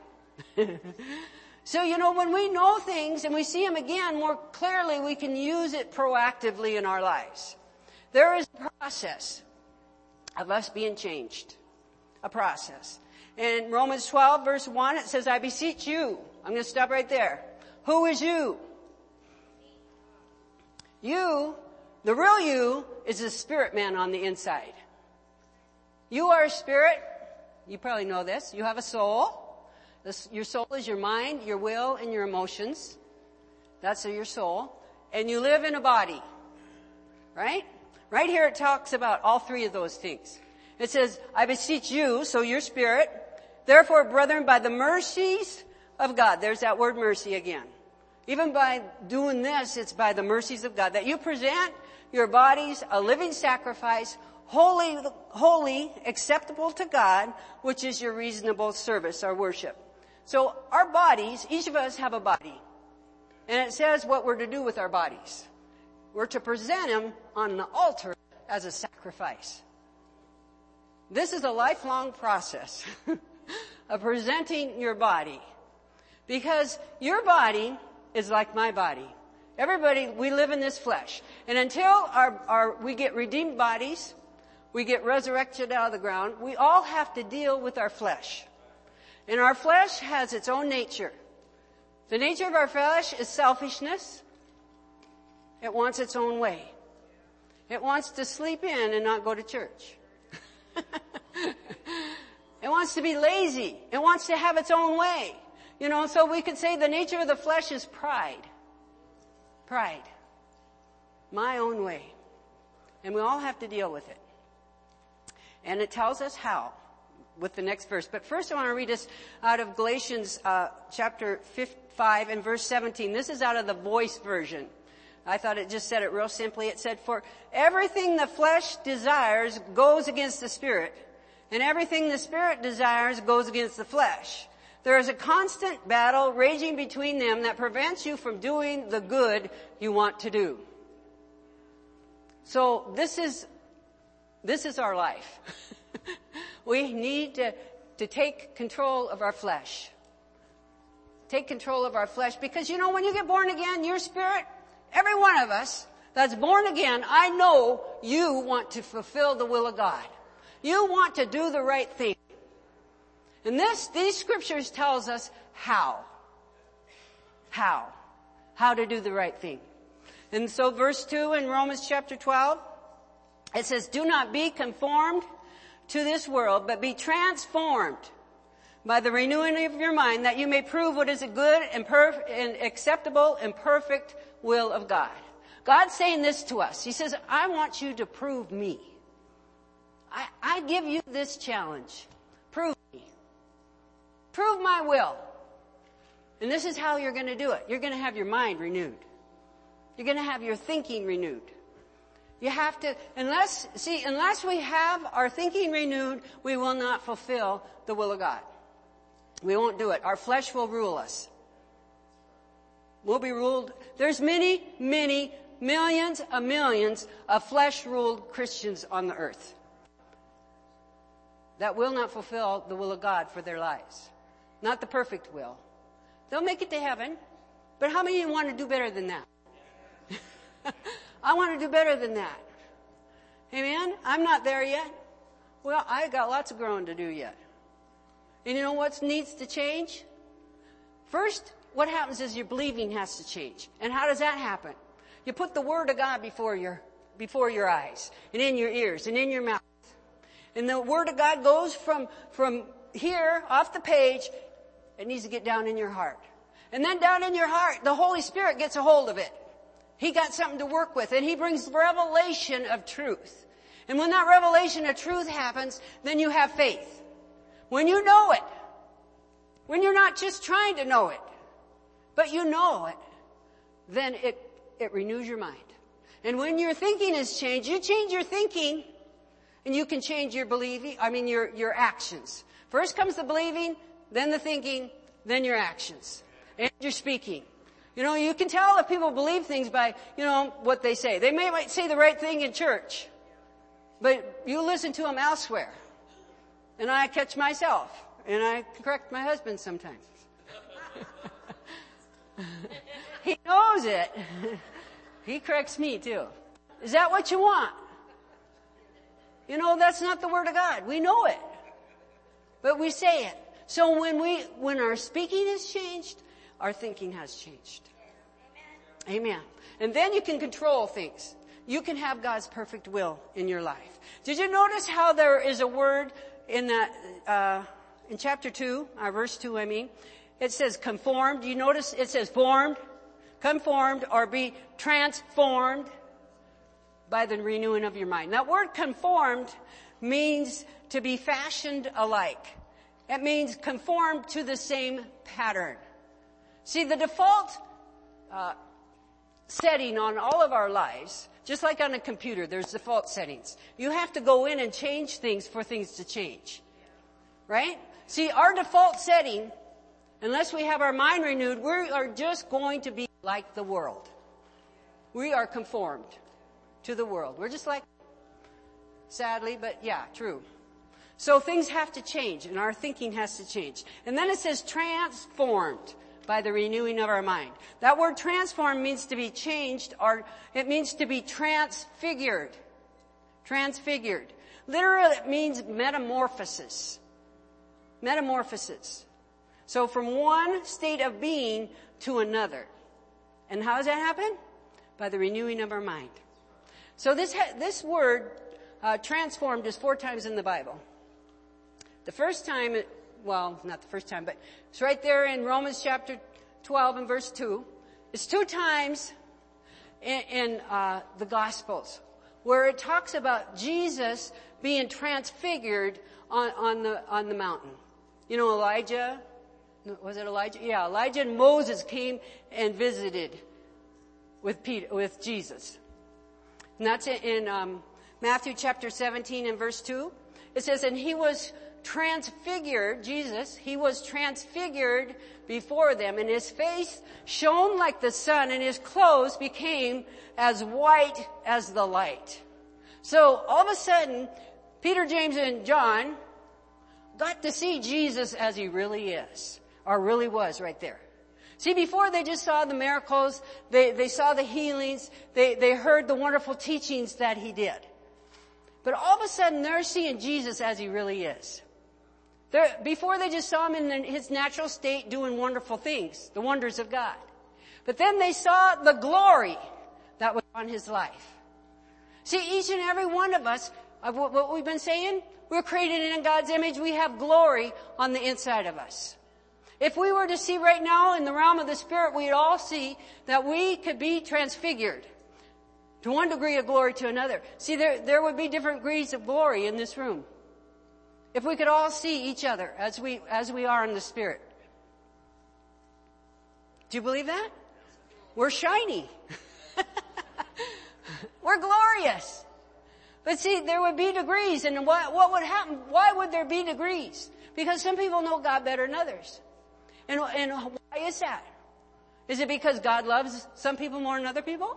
<laughs> so, you know, when we know things and we see them again more clearly, we can use it proactively in our lives. There is a process of us being changed. A process. In Romans 12 verse 1, it says, I beseech you. I'm going to stop right there. Who is you? You, the real you, is the spirit man on the inside. You are a spirit. You probably know this. You have a soul. This, your soul is your mind, your will, and your emotions. That's your soul. And you live in a body. Right? Right here it talks about all three of those things. It says, I beseech you, so your spirit, therefore brethren, by the mercies of God, there's that word mercy again. Even by doing this, it's by the mercies of God that you present your bodies a living sacrifice, holy, holy, acceptable to God, which is your reasonable service, our worship. So our bodies, each of us have a body. And it says what we're to do with our bodies. We're to present them on the altar as a sacrifice. This is a lifelong process <laughs> of presenting your body. Because your body is like my body. Everybody, we live in this flesh. And until our, our, we get redeemed bodies, we get resurrected out of the ground, we all have to deal with our flesh. And our flesh has its own nature. The nature of our flesh is selfishness. It wants its own way. It wants to sleep in and not go to church. <laughs> it wants to be lazy. It wants to have its own way. You know, so we could say the nature of the flesh is pride. Pride. My own way. And we all have to deal with it. And it tells us how with the next verse. But first I want to read us out of Galatians uh, chapter 5 and verse 17. This is out of the voice version. I thought it just said it real simply. It said, for everything the flesh desires goes against the spirit, and everything the spirit desires goes against the flesh. There is a constant battle raging between them that prevents you from doing the good you want to do. So this is, this is our life. <laughs> <laughs> we need to, to take control of our flesh. Take control of our flesh because you know when you get born again, your spirit Every one of us that's born again, I know you want to fulfill the will of God. You want to do the right thing. And this, these scriptures tells us how. How. How to do the right thing. And so verse 2 in Romans chapter 12, it says, do not be conformed to this world, but be transformed by the renewing of your mind that you may prove what is a good and, perf- and acceptable and perfect will of God. God's saying this to us. He says, I want you to prove me. I, I give you this challenge. Prove me. Prove my will. And this is how you're going to do it. You're going to have your mind renewed. You're going to have your thinking renewed. You have to, unless, see, unless we have our thinking renewed, we will not fulfill the will of God. We won't do it. Our flesh will rule us. We'll be ruled. There's many, many, millions of millions of flesh-ruled Christians on the earth that will not fulfill the will of God for their lives. Not the perfect will. They'll make it to heaven, but how many of you want to do better than that? <laughs> I want to do better than that. Amen? I'm not there yet. Well, I got lots of growing to do yet. And you know what needs to change? First, what happens is your believing has to change. And how does that happen? You put the Word of God before your, before your eyes, and in your ears, and in your mouth. And the Word of God goes from, from here, off the page, it needs to get down in your heart. And then down in your heart, the Holy Spirit gets a hold of it. He got something to work with, and He brings revelation of truth. And when that revelation of truth happens, then you have faith. When you know it, when you're not just trying to know it, but you know it, then it, it renews your mind. And when your thinking is changed, you change your thinking and you can change your believing, I mean your, your actions. First comes the believing, then the thinking, then your actions. And your speaking. You know, you can tell if people believe things by, you know, what they say. They may might say the right thing in church. But you listen to them elsewhere. And I catch myself. And I correct my husband sometimes. <laughs> he knows it. <laughs> he corrects me too. Is that what you want? You know, that's not the word of God. We know it. But we say it. So when we, when our speaking is changed, our thinking has changed. Amen. And then you can control things. You can have God's perfect will in your life. Did you notice how there is a word in that, uh, in chapter 2, uh, verse 2 I mean, it says conformed. Do you notice it says formed, conformed, or be transformed by the renewing of your mind. That word conformed means to be fashioned alike. It means conformed to the same pattern. See, the default uh, setting on all of our lives, just like on a computer, there's default settings. You have to go in and change things for things to change. Right? See, our default setting, unless we have our mind renewed, we are just going to be like the world. We are conformed to the world. We're just like, sadly, but yeah, true. So things have to change and our thinking has to change. And then it says transformed by the renewing of our mind. That word transform means to be changed or it means to be transfigured. Transfigured. Literally it means metamorphosis. Metamorphosis. So from one state of being to another. And how does that happen? By the renewing of our mind. So this, ha- this word, uh, transformed is four times in the Bible. The first time, well, not the first time, but it's right there in Romans chapter 12 and verse 2. It's two times in, in uh, the Gospels where it talks about Jesus being transfigured on, on the on the mountain. You know, Elijah, was it Elijah? Yeah, Elijah and Moses came and visited with Peter, with Jesus. And that's in um, Matthew chapter 17 and verse 2. It says, and he was transfigured, Jesus, he was transfigured before them and his face shone like the sun and his clothes became as white as the light. So all of a sudden, Peter, James, and John got to see Jesus as he really is, or really was right there. See, before they just saw the miracles, they, they saw the healings, they, they heard the wonderful teachings that he did. But all of a sudden they're seeing Jesus as he really is. They're, before they just saw him in his natural state doing wonderful things, the wonders of God. But then they saw the glory that was on his life. See, each and every one of us, of what, we've been saying, we're created in God's image. We have glory on the inside of us. If we were to see right now in the realm of the spirit, we'd all see that we could be transfigured to one degree of glory to another. See, there, there would be different degrees of glory in this room. If we could all see each other as we, as we are in the spirit. Do you believe that? We're shiny. <laughs> We're glorious. But see, there would be degrees and what, what would happen? Why would there be degrees? Because some people know God better than others. And, and why is that? Is it because God loves some people more than other people?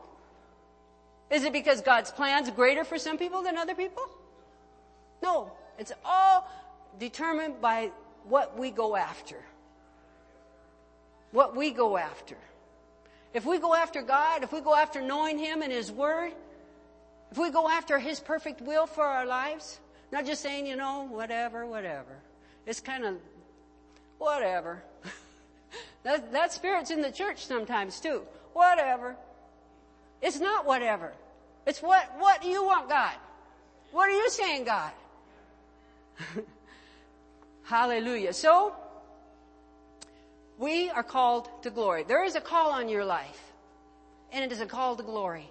Is it because God's plan's greater for some people than other people? No. It's all determined by what we go after. What we go after. If we go after God, if we go after knowing Him and His Word, if we go after His perfect will for our lives, not just saying, you know, whatever, whatever. It's kind of, whatever. <laughs> That, that spirit's in the church sometimes too. Whatever. It's not whatever. It's what, what do you want God? What are you saying God? <laughs> Hallelujah. So, we are called to glory. There is a call on your life. And it is a call to glory.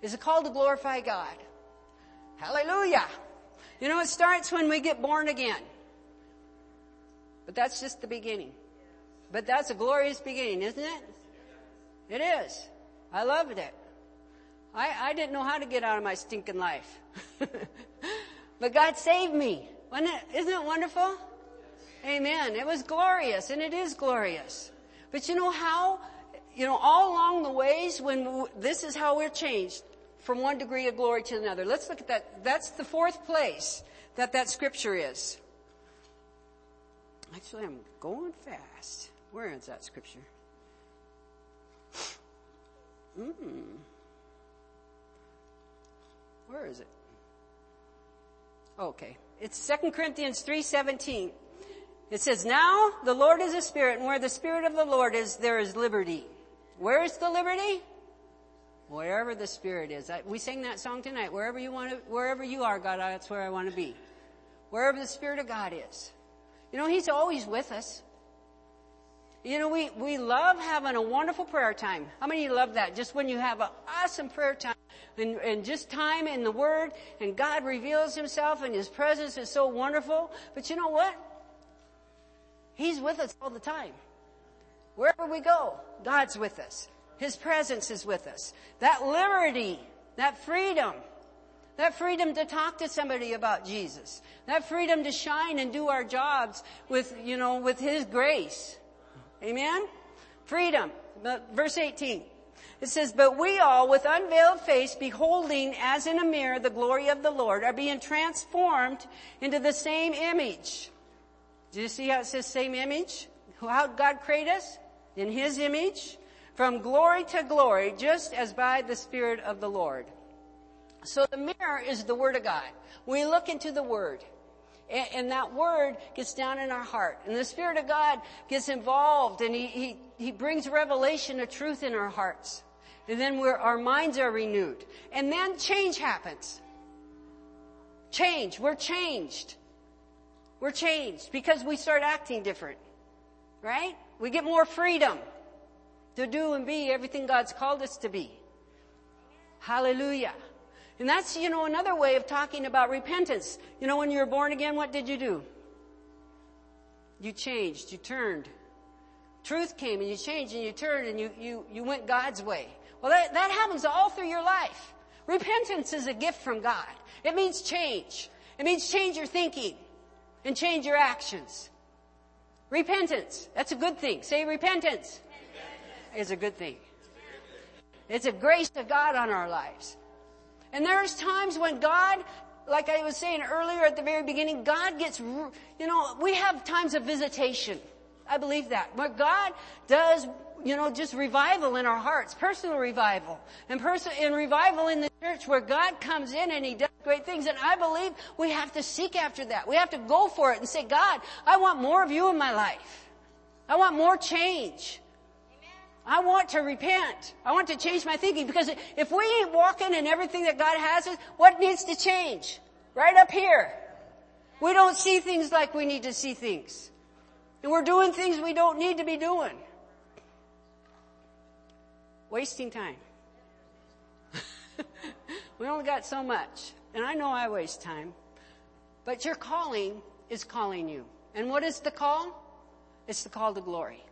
It's a call to glorify God. Hallelujah. You know, it starts when we get born again. But that's just the beginning. But that's a glorious beginning, isn't it? It is. I loved it. I, I didn't know how to get out of my stinking life. <laughs> but God saved me. Wasn't it, isn't it wonderful? Amen. It was glorious and it is glorious. But you know how, you know, all along the ways when this is how we're changed from one degree of glory to another. Let's look at that. That's the fourth place that that scripture is. Actually, I'm going fast. Where is that scripture? Mm. Where is it? Okay. It's 2 Corinthians 3:17. It says, "Now the Lord is a spirit, and where the spirit of the Lord is, there is liberty." Where is the liberty? Wherever the spirit is. We sang that song tonight. Wherever you want to, wherever you are, God, that's where I want to be. Wherever the spirit of God is. You know, He's always with us. You know, we, we love having a wonderful prayer time. How many of you love that? Just when you have an awesome prayer time and, and just time in the Word and God reveals Himself and His presence is so wonderful. But you know what? He's with us all the time. Wherever we go, God's with us. His presence is with us. That liberty, that freedom, that freedom to talk to somebody about Jesus, that freedom to shine and do our jobs with, you know, with His grace. Amen? Freedom. Verse 18. It says, but we all with unveiled face beholding as in a mirror the glory of the Lord are being transformed into the same image. Do you see how it says same image? How God created us? In His image. From glory to glory, just as by the Spirit of the Lord. So the mirror is the Word of God. We look into the Word. And, that word gets down in our heart. And the Spirit of God gets involved and He, He, He brings revelation of truth in our hearts. And then our minds are renewed. And then change happens. Change. We're changed. We're changed because we start acting different. Right? We get more freedom to do and be everything God's called us to be. Hallelujah. And that's, you know, another way of talking about repentance. You know, when you were born again, what did you do? You changed, you turned. Truth came and you changed and you turned and you, you, you went God's way. Well, that, that happens all through your life. Repentance is a gift from God. It means change. It means change your thinking and change your actions. Repentance. That's a good thing. Say repentance. Is a good thing. It's a grace of God on our lives. And there's times when God, like I was saying earlier at the very beginning, God gets, you know, we have times of visitation. I believe that. Where God does, you know, just revival in our hearts, personal revival, and person, and revival in the church where God comes in and He does great things. And I believe we have to seek after that. We have to go for it and say, God, I want more of you in my life. I want more change. I want to repent. I want to change my thinking because if we ain't walking in everything that God has us, what needs to change? Right up here. We don't see things like we need to see things. And we're doing things we don't need to be doing. Wasting time. <laughs> we only got so much. And I know I waste time. But your calling is calling you. And what is the call? It's the call to glory.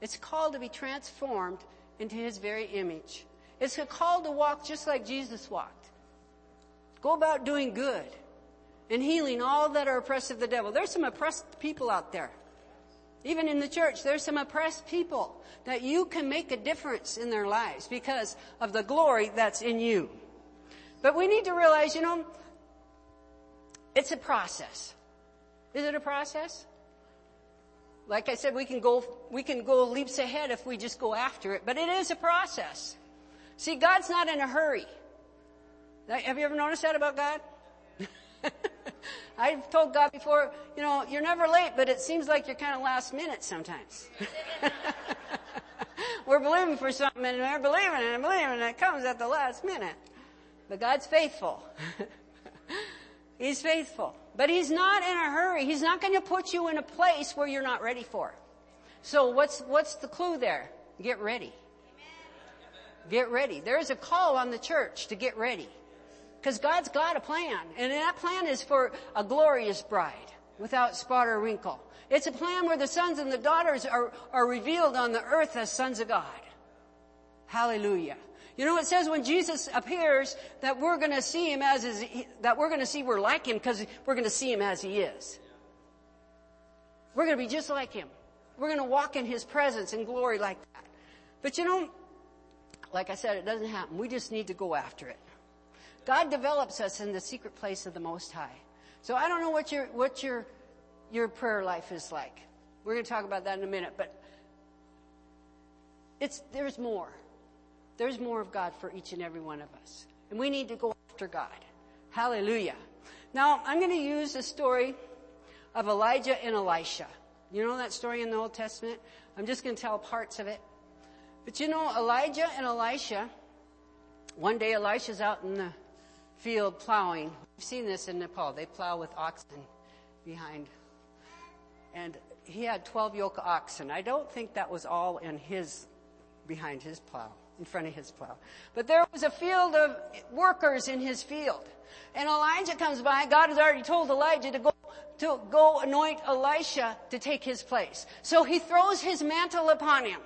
It's called to be transformed into His very image. It's a call to walk just like Jesus walked. Go about doing good and healing all that are oppressed of the devil. There's some oppressed people out there. Even in the church, there's some oppressed people that you can make a difference in their lives because of the glory that's in you. But we need to realize, you know, it's a process. Is it a process? Like I said, we can go, we can go leaps ahead if we just go after it, but it is a process. See, God's not in a hurry. Have you ever noticed that about God? <laughs> I've told God before, you know, you're never late, but it seems like you're kind of last minute sometimes. <laughs> we're believing for something and we're believing and believing and it comes at the last minute. But God's faithful. <laughs> He's faithful. But He's not in a hurry. He's not going to put you in a place where you're not ready for. So what's, what's the clue there? Get ready. Get ready. There's a call on the church to get ready. Because God's got a plan. And that plan is for a glorious bride without spot or wrinkle. It's a plan where the sons and the daughters are, are revealed on the earth as sons of God. Hallelujah. You know, it says when Jesus appears that we're going to see him as is, that we're going to see we're like him because we're going to see him as he is. We're going to be just like him. We're going to walk in his presence and glory like that. But you know, like I said, it doesn't happen. We just need to go after it. God develops us in the secret place of the Most High. So I don't know what your, what your, your prayer life is like. We're going to talk about that in a minute, but it's, there's more. There's more of God for each and every one of us. And we need to go after God. Hallelujah. Now, I'm going to use the story of Elijah and Elisha. You know that story in the Old Testament? I'm just going to tell parts of it. But you know, Elijah and Elisha, one day Elisha's out in the field plowing. We've seen this in Nepal. They plow with oxen behind. And he had 12 yoke oxen. I don't think that was all in his, behind his plow, in front of his plow. But there was a field of workers in his field. And Elijah comes by. God has already told Elijah to go, to go anoint Elisha to take his place. So he throws his mantle upon him.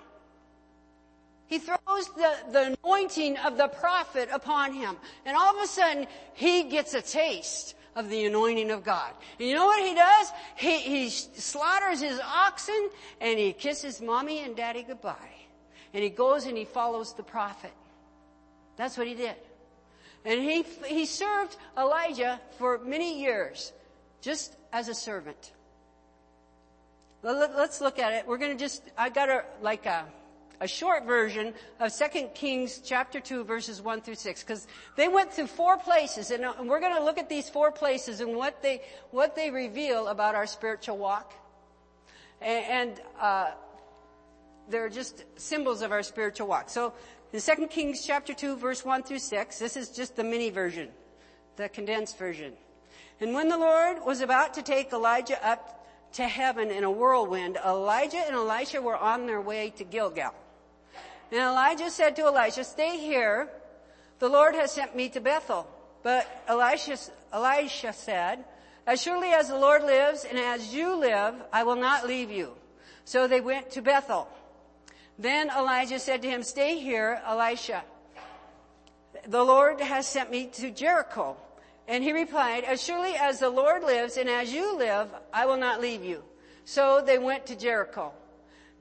He throws the, the anointing of the prophet upon him. And all of a sudden, he gets a taste of the anointing of God. And you know what he does? He, he slaughters his oxen and he kisses mommy and daddy goodbye. And he goes and he follows the prophet. That's what he did. And he, he served Elijah for many years, just as a servant. Let's look at it. We're going to just, I got a, like a, a short version of 2 Kings chapter 2 verses 1 through 6 because they went through four places and we're going to look at these four places and what they, what they reveal about our spiritual walk. And, and uh, they're just symbols of our spiritual walk. So in 2 Kings chapter 2 verse 1 through 6, this is just the mini version, the condensed version. And when the Lord was about to take Elijah up to heaven in a whirlwind, Elijah and Elisha were on their way to Gilgal. And Elijah said to Elisha, stay here. The Lord has sent me to Bethel. But Elisha, Elisha said, as surely as the Lord lives and as you live, I will not leave you. So they went to Bethel. Then Elijah said to him, stay here, Elisha. The Lord has sent me to Jericho. And he replied, as surely as the Lord lives and as you live, I will not leave you. So they went to Jericho.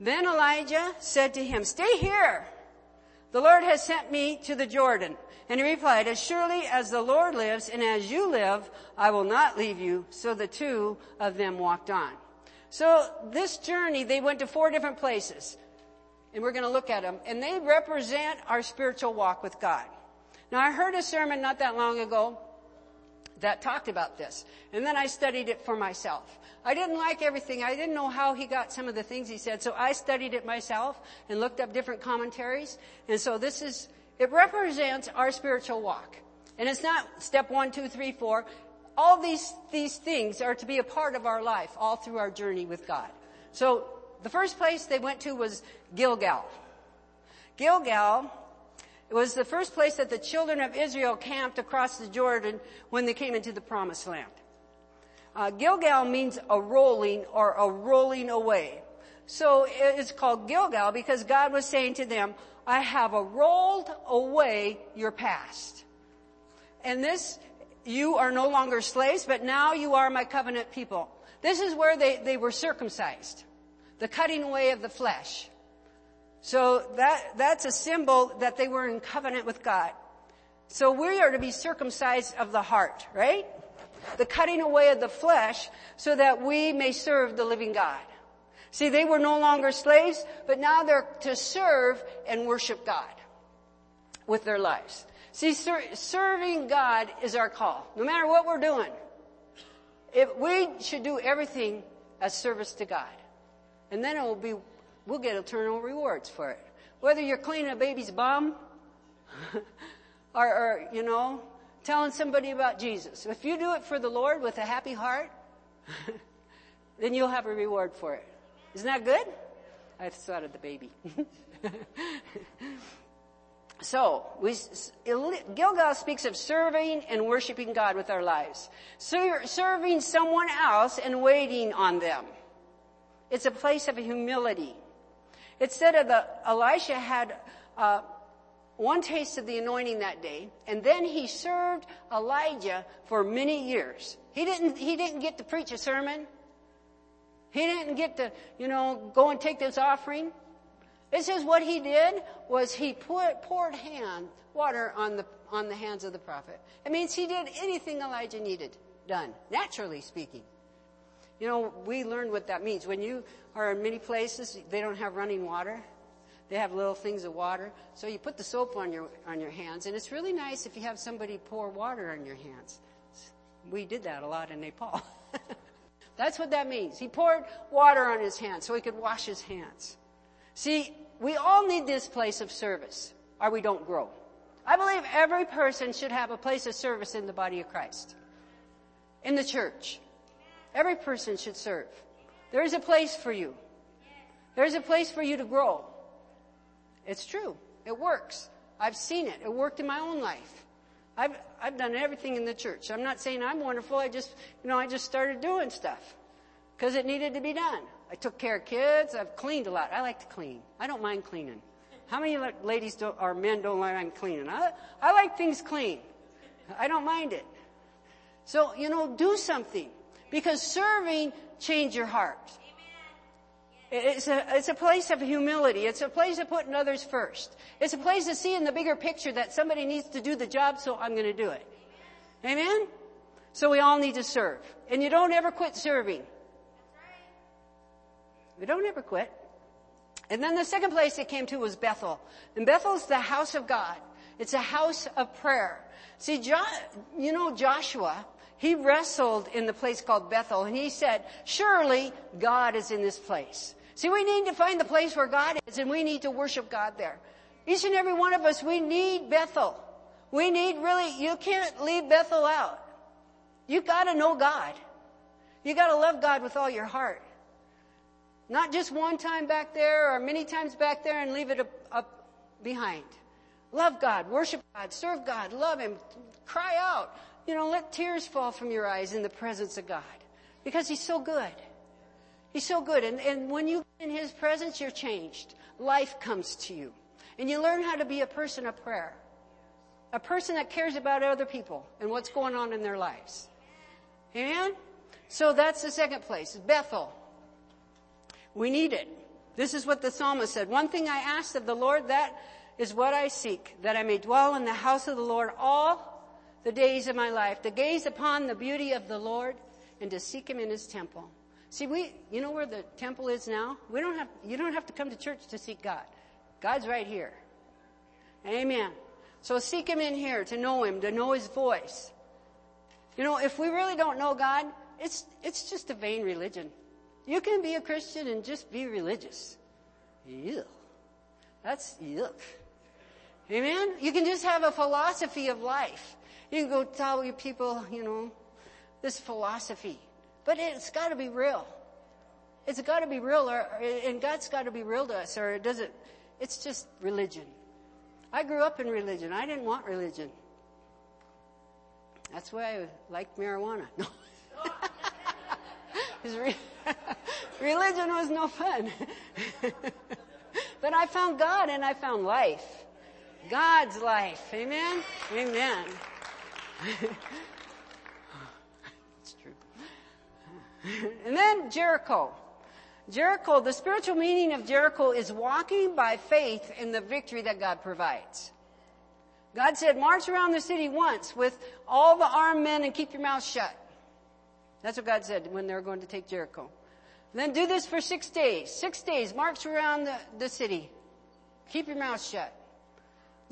Then Elijah said to him, stay here. The Lord has sent me to the Jordan. And he replied, as surely as the Lord lives and as you live, I will not leave you. So the two of them walked on. So this journey, they went to four different places. And we're going to look at them. And they represent our spiritual walk with God. Now I heard a sermon not that long ago that talked about this. And then I studied it for myself. I didn't like everything. I didn't know how he got some of the things he said. So I studied it myself and looked up different commentaries. And so this is, it represents our spiritual walk. And it's not step one, two, three, four. All these, these things are to be a part of our life all through our journey with God. So the first place they went to was Gilgal. Gilgal was the first place that the children of Israel camped across the Jordan when they came into the promised land. Uh, Gilgal means a rolling or a rolling away. So it's called Gilgal because God was saying to them, I have a rolled away your past. And this, you are no longer slaves, but now you are my covenant people. This is where they, they were circumcised. The cutting away of the flesh. So that, that's a symbol that they were in covenant with God. So we are to be circumcised of the heart, right? The cutting away of the flesh so that we may serve the living God. See, they were no longer slaves, but now they're to serve and worship God with their lives. See, ser- serving God is our call. No matter what we're doing, if we should do everything as service to God. And then it will be we'll get eternal rewards for it. Whether you're cleaning a baby's bum, <laughs> or, or, you know, telling somebody about Jesus. If you do it for the Lord with a happy heart, <laughs> then you'll have a reward for it. Isn't that good? I thought of the baby. <laughs> so, we, Gilgal speaks of serving and worshiping God with our lives. Ser, serving someone else and waiting on them. It's a place of humility. It said that Elisha had uh, one taste of the anointing that day, and then he served Elijah for many years. He didn't, he didn't get to preach a sermon. He didn't get to, you know, go and take this offering. It says what he did was he put, poured hand, water on the, on the hands of the prophet. It means he did anything Elijah needed done, naturally speaking. You know, we learned what that means. When you are in many places, they don't have running water. They have little things of water. So you put the soap on your, on your hands, and it's really nice if you have somebody pour water on your hands. We did that a lot in Nepal. <laughs> That's what that means. He poured water on his hands so he could wash his hands. See, we all need this place of service, or we don't grow. I believe every person should have a place of service in the body of Christ. In the church. Every person should serve. There is a place for you. There's a place for you to grow. It's true. It works. I've seen it. It worked in my own life. I've, I've done everything in the church. I'm not saying I'm wonderful. I just, you know, I just started doing stuff because it needed to be done. I took care of kids. I've cleaned a lot. I like to clean. I don't mind cleaning. How many ladies don't, or men don't mind cleaning? I, I like things clean. I don't mind it. So, you know, do something because serving change your heart. It's a, it's a place of humility. It's a place of putting others first. It's a place of seeing the bigger picture that somebody needs to do the job, so I'm going to do it. Amen? So we all need to serve. And you don't ever quit serving. We don't ever quit. And then the second place it came to was Bethel. And Bethel's the house of God. It's a house of prayer. See, jo- you know Joshua, he wrestled in the place called Bethel and he said, surely God is in this place. See, we need to find the place where God is and we need to worship God there. Each and every one of us, we need Bethel. We need really, you can't leave Bethel out. You gotta know God. You gotta love God with all your heart. Not just one time back there or many times back there and leave it up, up behind. Love God, worship God, serve God, love Him, cry out. You know, let tears fall from your eyes in the presence of God. Because He's so good. He's so good. And, and when you in His presence, you're changed. Life comes to you. And you learn how to be a person of prayer. A person that cares about other people and what's going on in their lives. Amen? So that's the second place. Bethel. We need it. This is what the psalmist said. One thing I asked of the Lord, that is what I seek, that I may dwell in the house of the Lord all the days of my life, to gaze upon the beauty of the Lord and to seek him in his temple. See, we, you know where the temple is now? We don't have, you don't have to come to church to seek God. God's right here. Amen. So seek Him in here to know Him, to know His voice. You know, if we really don't know God, it's, it's just a vain religion. You can be a Christian and just be religious. Ew. That's yuck. Amen? You can just have a philosophy of life. You can go tell your people, you know, this philosophy. But it's got to be real. It's got to be real, or, and God's got to be real to us, or it doesn't. It's just religion. I grew up in religion. I didn't want religion. That's why I liked marijuana. No. <laughs> <laughs> religion was no fun. <laughs> but I found God and I found life. God's life. Amen? Amen. And then Jericho. Jericho, the spiritual meaning of Jericho is walking by faith in the victory that God provides. God said, march around the city once with all the armed men and keep your mouth shut. That's what God said when they were going to take Jericho. Then do this for six days. Six days, march around the, the city. Keep your mouth shut.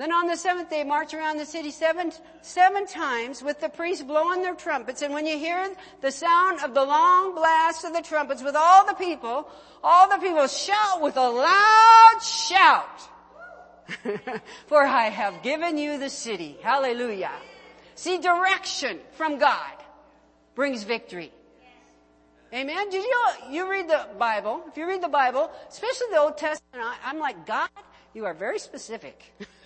Then on the seventh day, march around the city seven, seven times with the priests blowing their trumpets. And when you hear the sound of the long blast of the trumpets with all the people, all the people shout with a loud shout. <laughs> For I have given you the city. Hallelujah. See, direction from God brings victory. Amen. Did you, you read the Bible? If you read the Bible, especially the Old Testament, I'm like, God, you are very specific. <laughs>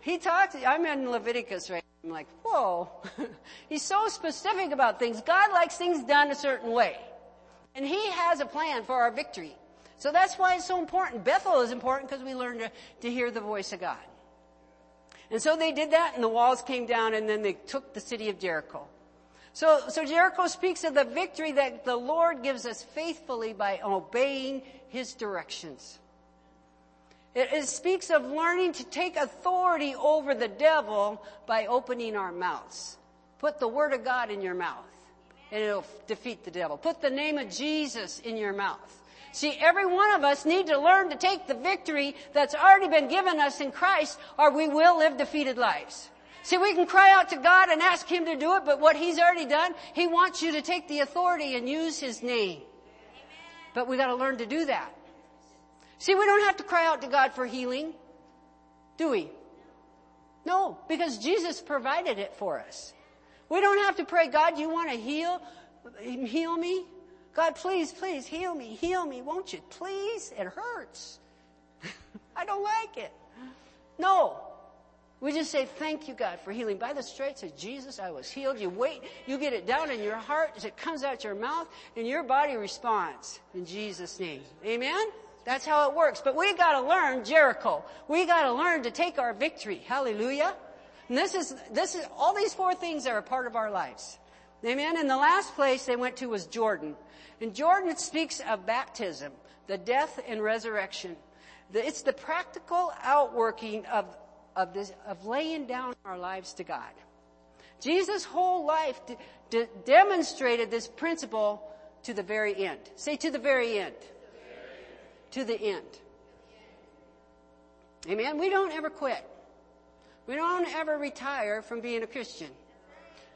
he talks, I'm in Leviticus right now. I'm like, whoa. <laughs> He's so specific about things. God likes things done a certain way. And He has a plan for our victory. So that's why it's so important. Bethel is important because we learn to, to hear the voice of God. And so they did that and the walls came down and then they took the city of Jericho. So, so Jericho speaks of the victory that the Lord gives us faithfully by obeying His directions. It, it speaks of learning to take authority over the devil by opening our mouths. Put the word of God in your mouth and it'll defeat the devil. Put the name of Jesus in your mouth. See, every one of us need to learn to take the victory that's already been given us in Christ or we will live defeated lives. See, we can cry out to God and ask Him to do it, but what He's already done, He wants you to take the authority and use His name. But we gotta learn to do that. See, we don't have to cry out to God for healing, do we? No, because Jesus provided it for us. We don't have to pray, God, you want to heal, heal me? God, please, please heal me, heal me, won't you? Please, it hurts. <laughs> I don't like it. No. We just say, thank you, God, for healing. By the stripes of Jesus, I was healed. You wait, you get it down in your heart as it comes out your mouth, and your body responds in Jesus' name. Amen? That's how it works. But we gotta learn Jericho. We gotta learn to take our victory. Hallelujah. And this is, this is, all these four things are a part of our lives. Amen. And the last place they went to was Jordan. And Jordan speaks of baptism, the death and resurrection. It's the practical outworking of, of this, of laying down our lives to God. Jesus' whole life demonstrated this principle to the very end. Say to the very end. To the end. Amen. We don't ever quit. We don't ever retire from being a Christian.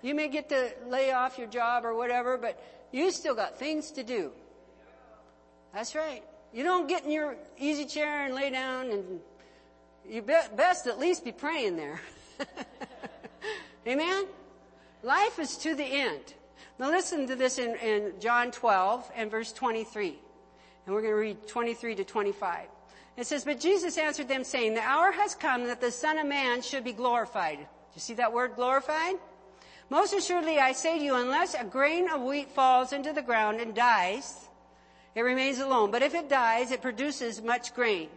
You may get to lay off your job or whatever, but you still got things to do. That's right. You don't get in your easy chair and lay down and you best at least be praying there. <laughs> Amen? Life is to the end. Now listen to this in, in John 12 and verse 23. And we're going to read 23 to 25. It says, but Jesus answered them saying, the hour has come that the son of man should be glorified. Do you see that word glorified? Most assuredly I say to you, unless a grain of wheat falls into the ground and dies, it remains alone. But if it dies, it produces much grain.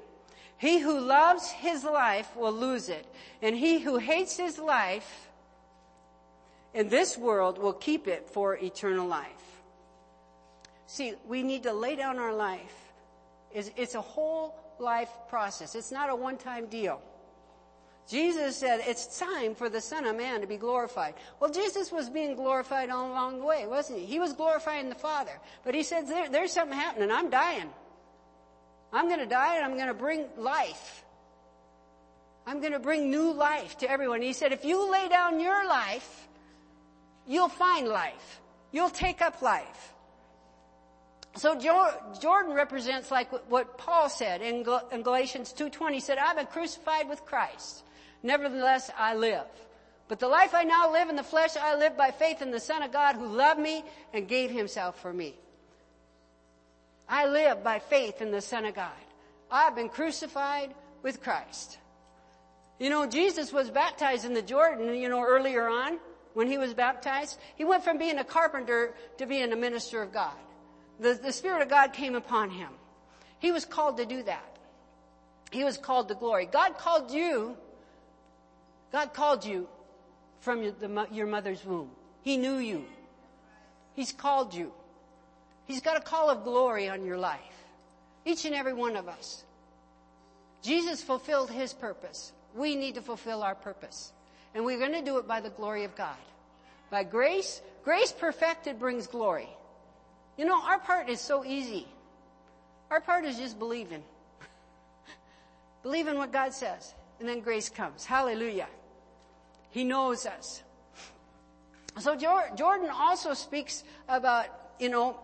He who loves his life will lose it. And he who hates his life in this world will keep it for eternal life. See, we need to lay down our life. It's, it's a whole life process. It's not a one-time deal. Jesus said, it's time for the Son of Man to be glorified. Well, Jesus was being glorified all along the way, wasn't he? He was glorifying the Father. But he said, there, there's something happening. I'm dying. I'm gonna die and I'm gonna bring life. I'm gonna bring new life to everyone. He said, if you lay down your life, you'll find life. You'll take up life. So Jordan represents like what Paul said in Galatians 2.20. He said, I've been crucified with Christ. Nevertheless, I live. But the life I now live in the flesh, I live by faith in the Son of God who loved me and gave himself for me. I live by faith in the Son of God. I've been crucified with Christ. You know, Jesus was baptized in the Jordan, you know, earlier on when he was baptized. He went from being a carpenter to being a minister of God. The, the Spirit of God came upon him. He was called to do that. He was called to glory. God called you God called you from your, the, your mother's womb. He knew you. He's called you. He's got a call of glory on your life. Each and every one of us. Jesus fulfilled his purpose. We need to fulfill our purpose. And we're going to do it by the glory of God. By grace, grace perfected brings glory. You know, our part is so easy. Our part is just believing. <laughs> believing what God says. And then grace comes. Hallelujah. He knows us. So Jordan also speaks about, you know,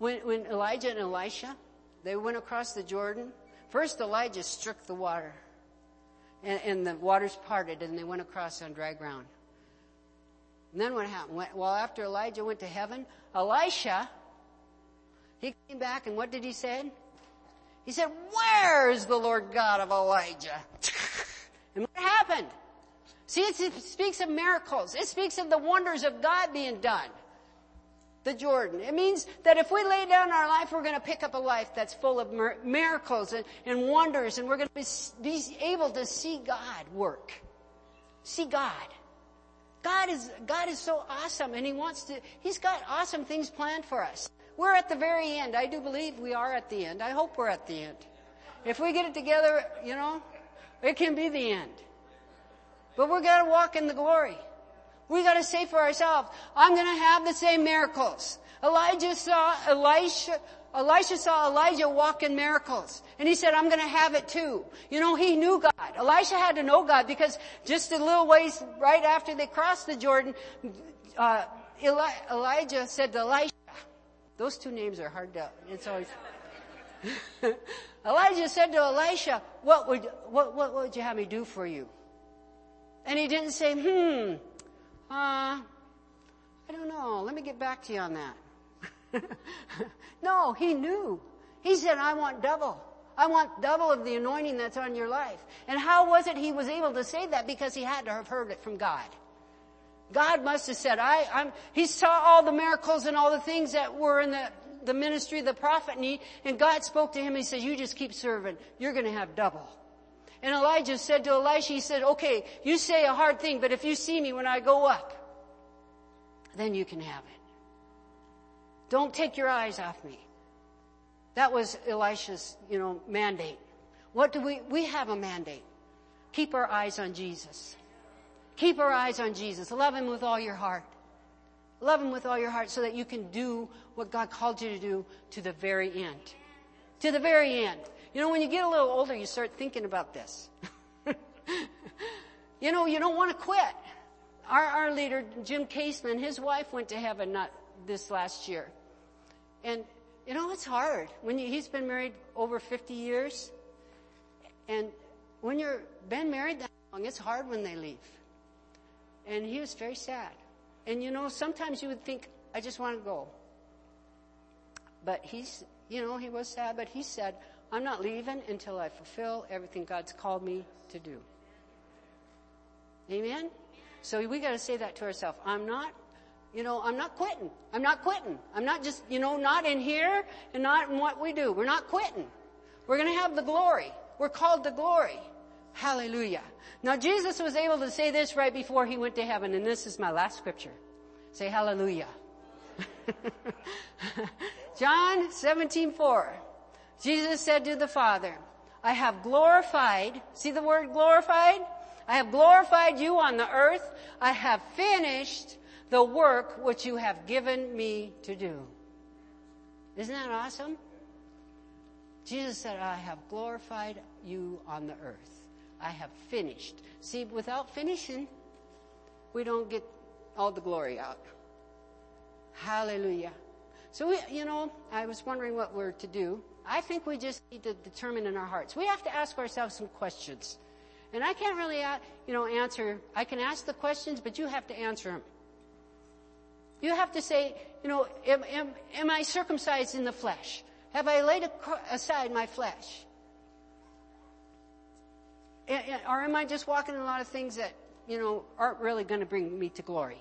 when, when Elijah and Elisha, they went across the Jordan, first Elijah struck the water. And, and the waters parted and they went across on dry ground. And then what happened? Well, after Elijah went to heaven, Elisha, he came back and what did he say? He said, where is the Lord God of Elijah? <laughs> and what happened? See, it speaks of miracles. It speaks of the wonders of God being done. The Jordan. It means that if we lay down our life, we're going to pick up a life that's full of miracles and, and wonders, and we're going to be, be able to see God work. See God. God is, God is so awesome and He wants to, He's got awesome things planned for us. We're at the very end. I do believe we are at the end. I hope we're at the end. If we get it together, you know, it can be the end. But we're gonna walk in the glory. We gotta say for ourselves, I'm gonna have the same miracles. Elijah saw Elisha, Elisha saw Elijah walk in miracles. And he said, I'm gonna have it too. You know, he knew God. Elisha had to know God because just a little ways right after they crossed the Jordan, uh, Eli- Elijah said to Elisha, those two names are hard to, it's always, <laughs> Elijah said to Elisha, what would, what, what, what would you have me do for you? And he didn't say, hmm, uh, I don't know. Let me get back to you on that. <laughs> no, he knew. He said, I want double. I want double of the anointing that's on your life. And how was it he was able to say that? Because he had to have heard it from God. God must have said, I, I'm, he saw all the miracles and all the things that were in the, the ministry of the prophet need, and God spoke to him, he said, you just keep serving. You're gonna have double. And Elijah said to Elisha, he said, okay, you say a hard thing, but if you see me when I go up, then you can have it. Don't take your eyes off me. That was Elisha's, you know, mandate. What do we, we have a mandate. Keep our eyes on Jesus. Keep our eyes on Jesus. Love Him with all your heart. Love Him with all your heart so that you can do what God called you to do to the very end. To the very end. You know, when you get a little older, you start thinking about this. <laughs> you know, you don't want to quit. Our, our leader, Jim Kaseman, his wife went to heaven not this last year. And, you know, it's hard. When you, he's been married over 50 years. And when you're been married that long, it's hard when they leave. And he was very sad. And you know, sometimes you would think, I just want to go. But he's, you know, he was sad, but he said, I'm not leaving until I fulfill everything God's called me to do. Amen? So we gotta say that to ourselves. I'm not, you know, I'm not quitting. I'm not quitting. I'm not just, you know, not in here and not in what we do. We're not quitting. We're gonna have the glory. We're called the glory. Hallelujah. Now Jesus was able to say this right before he went to heaven, and this is my last scripture. Say hallelujah. <laughs> John 17, 4. Jesus said to the Father, I have glorified, see the word glorified? I have glorified you on the earth. I have finished the work which you have given me to do. Isn't that awesome? Jesus said, I have glorified you on the earth. I have finished. See, without finishing, we don't get all the glory out. Hallelujah. So we, you know, I was wondering what we're to do. I think we just need to determine in our hearts. We have to ask ourselves some questions. And I can't really, uh, you know, answer. I can ask the questions, but you have to answer them. You have to say, you know, am, am, am I circumcised in the flesh? Have I laid aside my flesh? Or am I just walking in a lot of things that, you know, aren't really going to bring me to glory?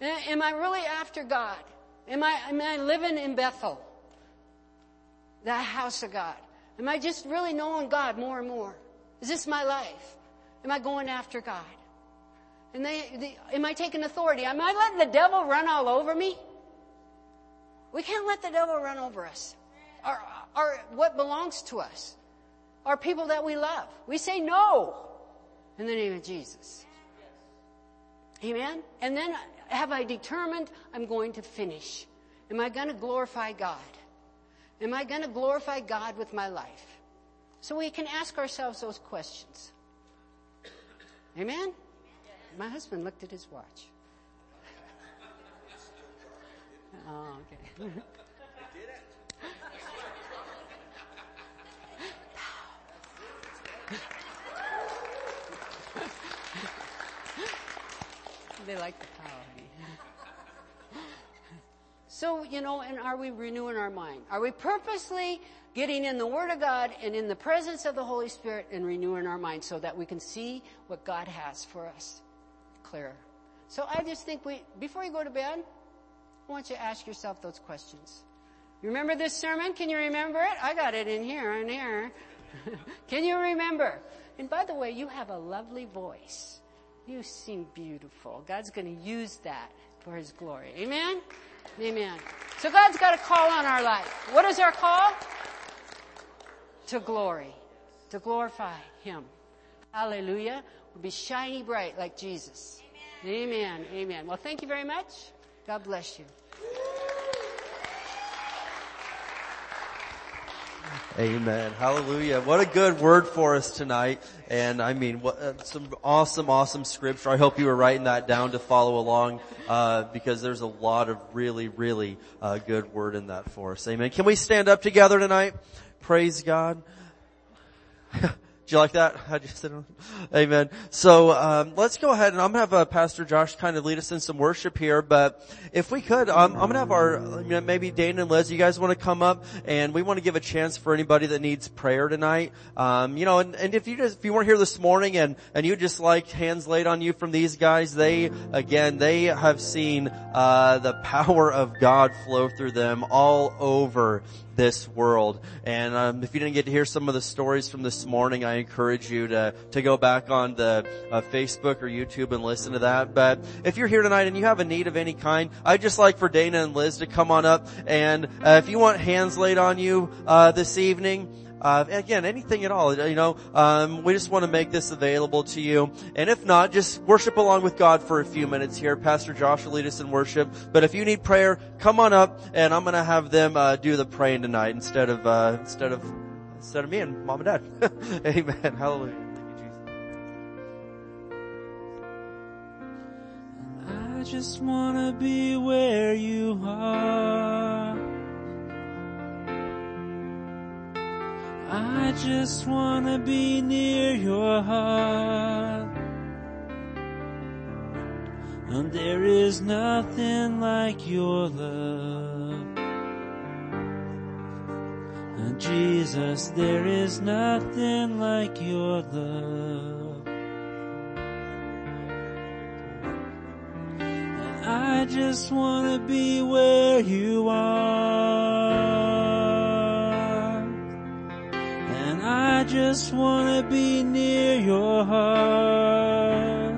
Am I really after God? Am I, am I living in Bethel? The house of God. Am I just really knowing God more and more? Is this my life? Am I going after God? And they, they, am I taking authority? Am I letting the devil run all over me? We can't let the devil run over us. Our, or what belongs to us. Or people that we love. We say no in the name of Jesus. Amen? And then have I determined I'm going to finish? Am I going to glorify God? Am I going to glorify God with my life? So we can ask ourselves those questions. Amen? My husband looked at his watch. Oh, okay. <laughs> they like the power. So, you know, and are we renewing our mind? Are we purposely getting in the Word of God and in the presence of the Holy Spirit and renewing our mind so that we can see what God has for us clearer? So I just think we, before you go to bed, I want you to ask yourself those questions. You remember this sermon? Can you remember it? I got it in here, in here. <laughs> Can you remember? And by the way, you have a lovely voice. You seem beautiful. God's going to use that for His glory. Amen? Amen. So God's got a call on our life. What is our call? to glory, to glorify Him. Hallelujah. We'll be shiny bright like Jesus. Amen. Amen. Amen. Well, thank you very much. God bless you. Amen. Hallelujah. What a good word for us tonight. And I mean, what, uh, some awesome, awesome scripture. I hope you were writing that down to follow along, uh, because there's a lot of really, really, uh, good word in that for us. Amen. Can we stand up together tonight? Praise God. <laughs> Did you like that? <laughs> How'd you sit on? Amen. So um, let's go ahead and I'm gonna have uh, Pastor Josh kind of lead us in some worship here. But if we could, um, I'm gonna have our you know, maybe Dana and Liz. You guys want to come up and we want to give a chance for anybody that needs prayer tonight. Um, you know, and, and if you just if you weren't here this morning and and you just like hands laid on you from these guys, they again they have seen uh, the power of God flow through them all over this world. And um, if you didn't get to hear some of the stories from this morning, I encourage you to to go back on the uh, Facebook or YouTube and listen to that. But if you're here tonight and you have a need of any kind, I'd just like for Dana and Liz to come on up. And uh, if you want hands laid on you uh, this evening. Uh, again, anything at all, you know, um, we just want to make this available to you. And if not, just worship along with God for a few minutes here. Pastor Josh will lead us in worship. But if you need prayer, come on up and I'm going to have them, uh, do the praying tonight instead of, uh, instead of, instead of me and mom and dad. <laughs> Amen. Hallelujah. I just wanna be where you are. I just wanna be near your heart. And there is nothing like your love. And Jesus, there is nothing like your love. And I just wanna be where you are. Just wanna be near your heart.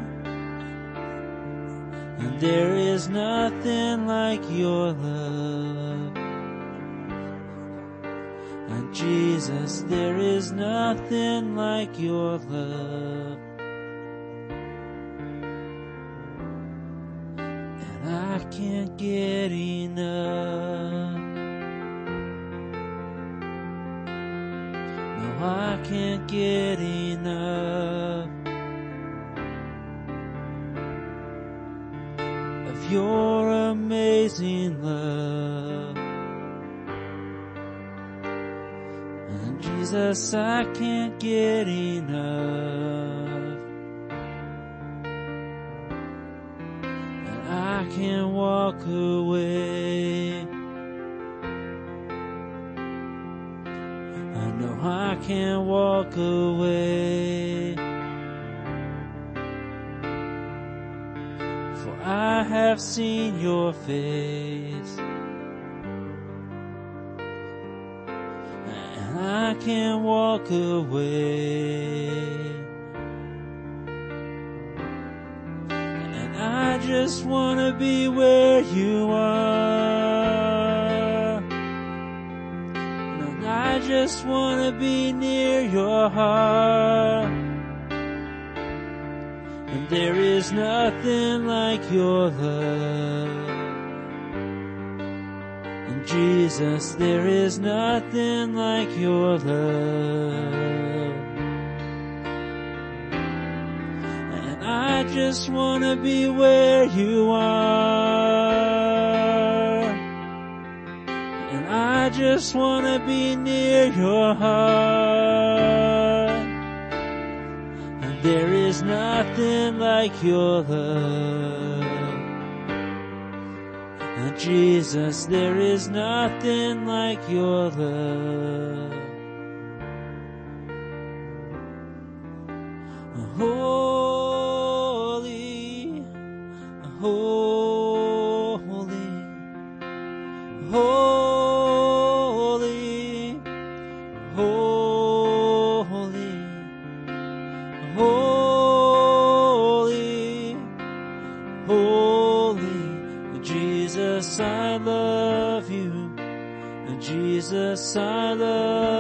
And there is nothing like your love. And Jesus, there is nothing like your love. And I can't get enough. I can't get enough of your amazing love. And Jesus, I can't get enough. And I can't walk away. I can't walk away. For I have seen your face. And I can't walk away. And I just wanna be where you are. Just wanna be near your heart. And there is nothing like your love. And Jesus, there is nothing like your love. And I just wanna be where you are. I just wanna be near your heart. And there is nothing like your love. And Jesus, there is nothing like your love. Holy, holy, holy, Jesus, love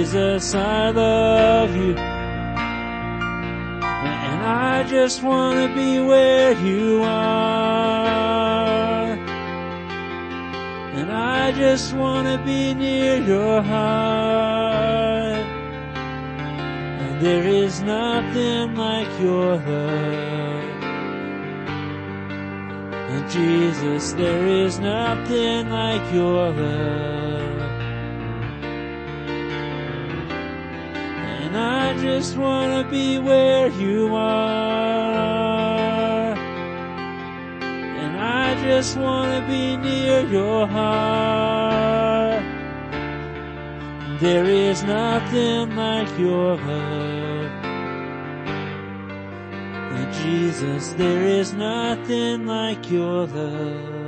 Jesus, I love you. And I just want to be where you are. And I just want to be near your heart. And there is nothing like your love. And Jesus, there is nothing like your love. just wanna be where you are. And I just wanna be near your heart. There is nothing like your love. And Jesus, there is nothing like your love.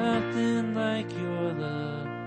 Nothing like your love.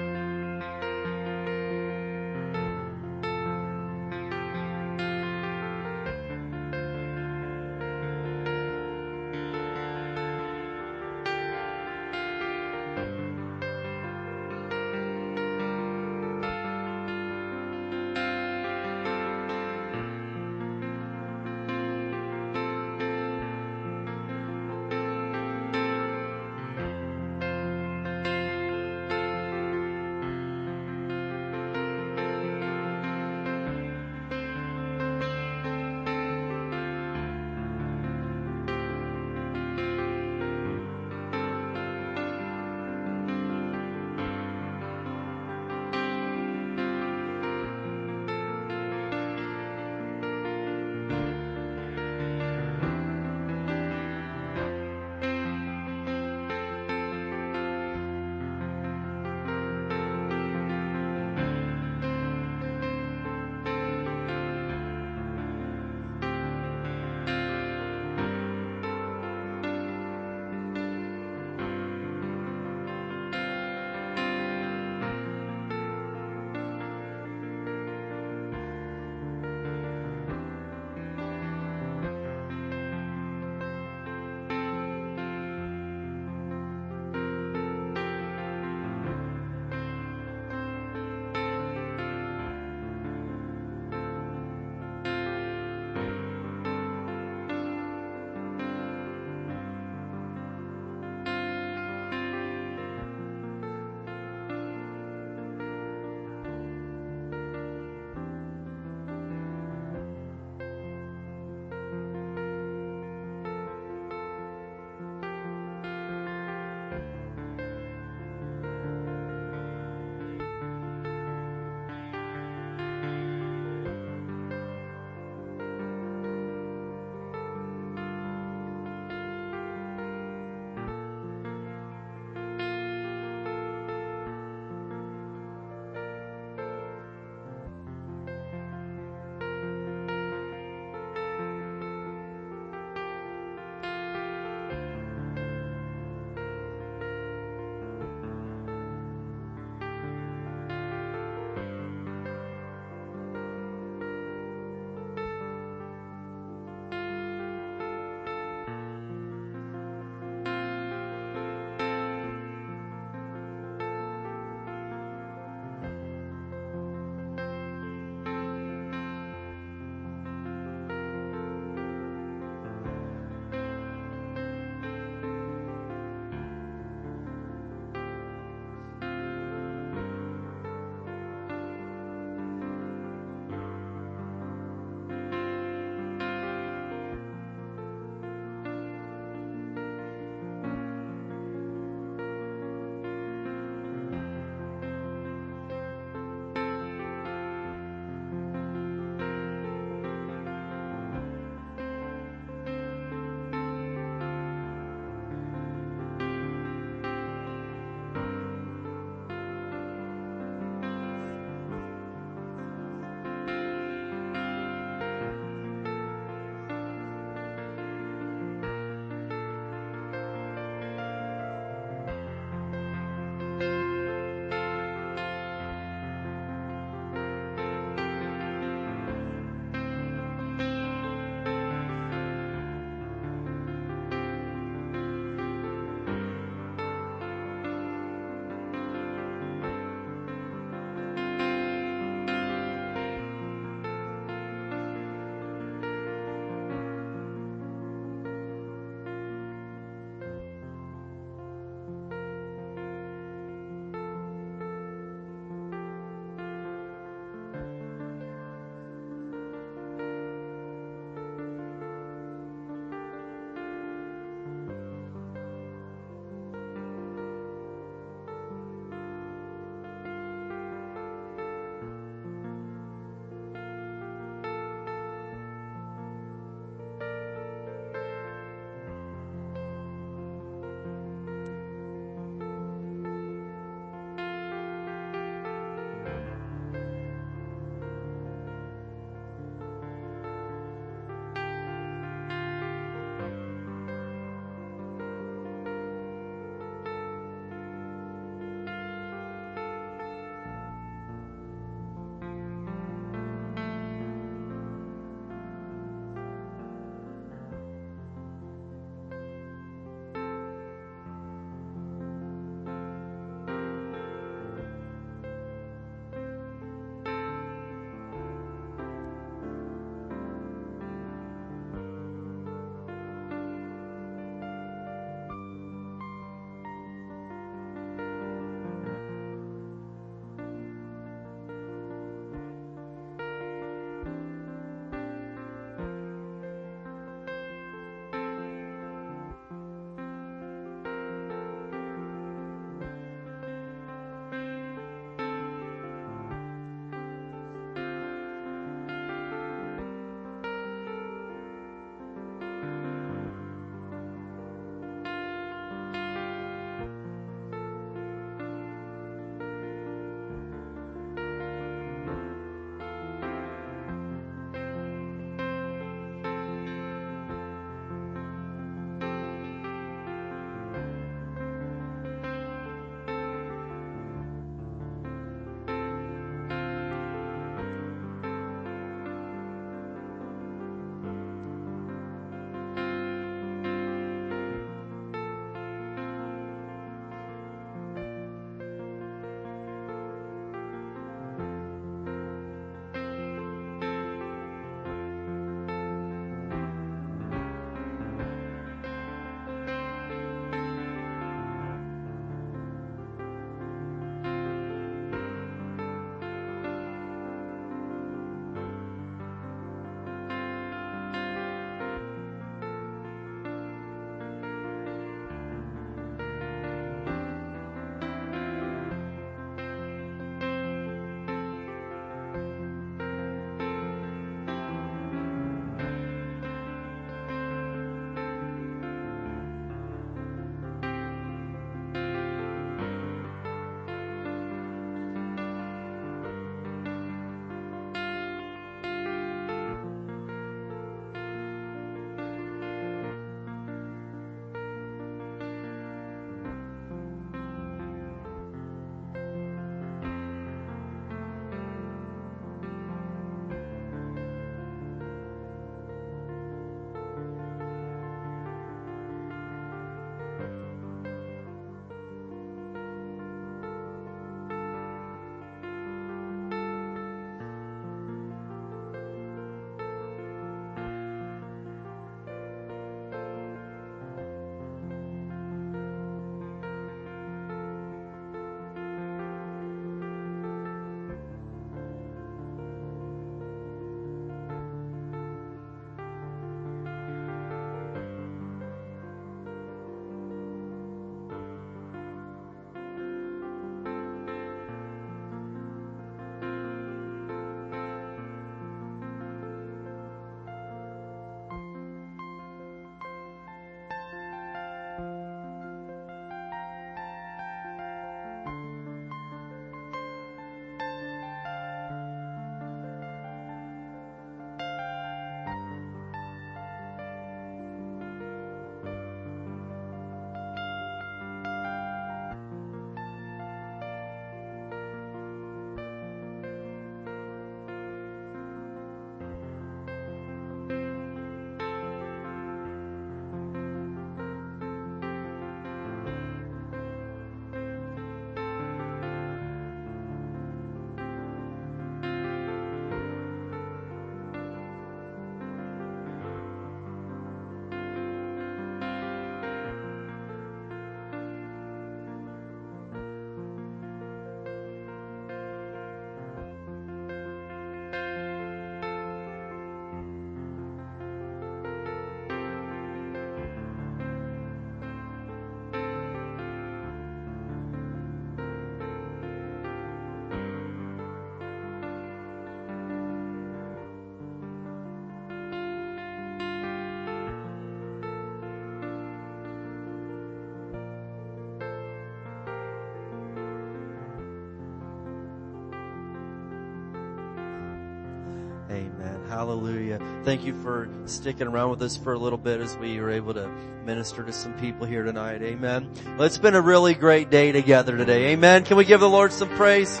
Thank you for sticking around with us for a little bit as we were able to minister to some people here tonight. Amen. Well, it's been a really great day together today. Amen. Can we give the Lord some praise?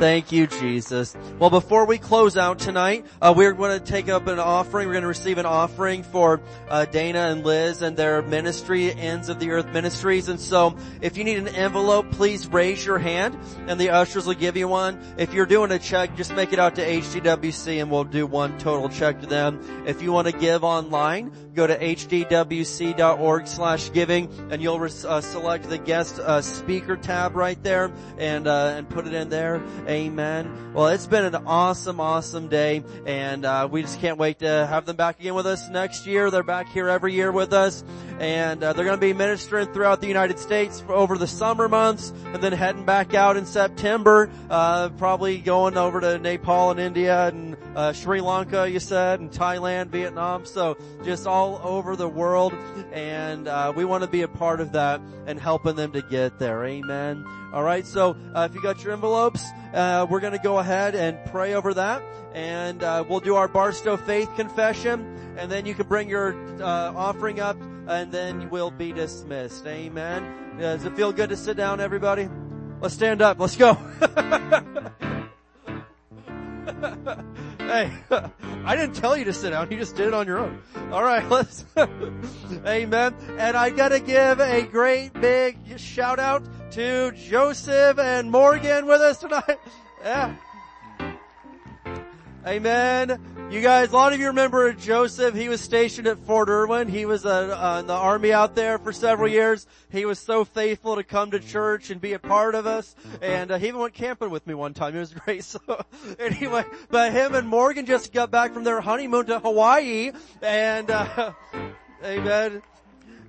Thank you, Jesus. Well, before we close out tonight, uh, we're going to take up an offering. We're going to receive an offering for uh, Dana and Liz and their ministry, Ends of the Earth Ministries. And so, if you need an envelope, please raise your hand, and the ushers will give you one. If you're doing a check, just make it out to HDWC, and we'll do one total check to them. If you want to give online, go to hdwc.org slash giving, and you'll uh, select the guest uh, speaker tab right there, and uh, and put it in there. Amen. Well, it's been an awesome, awesome day, and uh, we just can't wait to have them back again with us next year. They're back here every year with us, and uh, they're going to be ministering throughout the United States over the summer months, and then heading back out in September, uh, probably going over to Nepal and India and uh, Sri Lanka, you said, and Thailand, Vietnam. So just all over the world, and uh, we want to be a part of that and helping them to get there. Amen. All right, so uh, if you got your envelopes, uh, we're going to go ahead and pray over that, and uh, we'll do our Barstow faith confession, and then you can bring your uh, offering up, and then we'll be dismissed. Amen. Does it feel good to sit down, everybody? Let's stand up. Let's go. <laughs> hey, <laughs> I didn't tell you to sit down. You just did it on your own. All right, <laughs> let's. Amen. And I got to give a great big shout out to Joseph and Morgan with us tonight. <laughs> Yeah. Amen. You guys, a lot of you remember Joseph. He was stationed at Fort Irwin. He was uh, uh, in the army out there for several years. He was so faithful to come to church and be a part of us. And uh, he even went camping with me one time. It was <laughs> great. So <laughs> anyway, but him and Morgan just got back from their honeymoon to Hawaii. And uh, amen.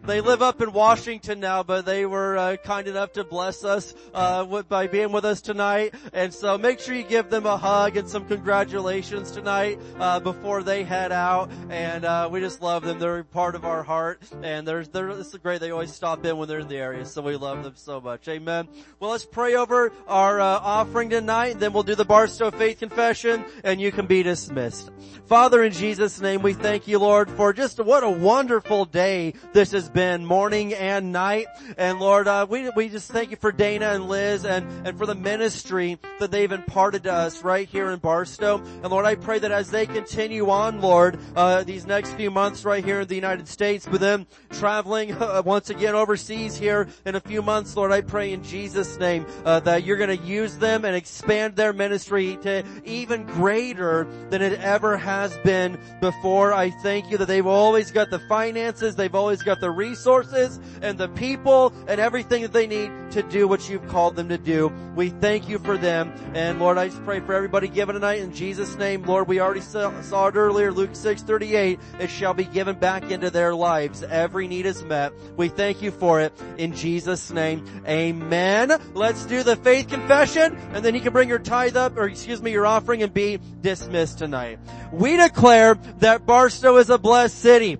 They live up in Washington now, but they were uh, kind enough to bless us uh, with, by being with us tonight. And so make sure you give them a hug and some congratulations tonight uh, before they head out. And uh, we just love them. They're part of our heart, and they're they're it's great. They always stop in when they're in the area, so we love them so much. Amen. Well, let's pray over our uh, offering tonight, and then we'll do the Barstow Faith Confession, and you can be dismissed. Father, in Jesus' name, we thank you, Lord, for just what a wonderful day this has been morning and night. And Lord, uh, we, we just thank you for Dana and Liz and, and for the ministry that they've imparted to us right here in Barstow. And Lord, I pray that as they continue on, Lord, uh, these next few months right here in the United States, with them traveling <laughs> uh, once again overseas here in a few months, Lord, I pray in Jesus' name uh, that you're going to use them and expand their ministry to even greater than it ever has been before. I thank you that they've always got the finances, they've always got the resources and the people and everything that they need to do what you've called them to do. We thank you for them. And Lord, I just pray for everybody given tonight in Jesus' name. Lord, we already saw, it earlier, Luke 6, 38. It shall be given back into their lives. Every need is met. We thank you for it in Jesus' name. Amen. Let's do the faith confession and then you can bring your tithe up or excuse me, your offering and be dismissed tonight. We declare that Barstow is a blessed city.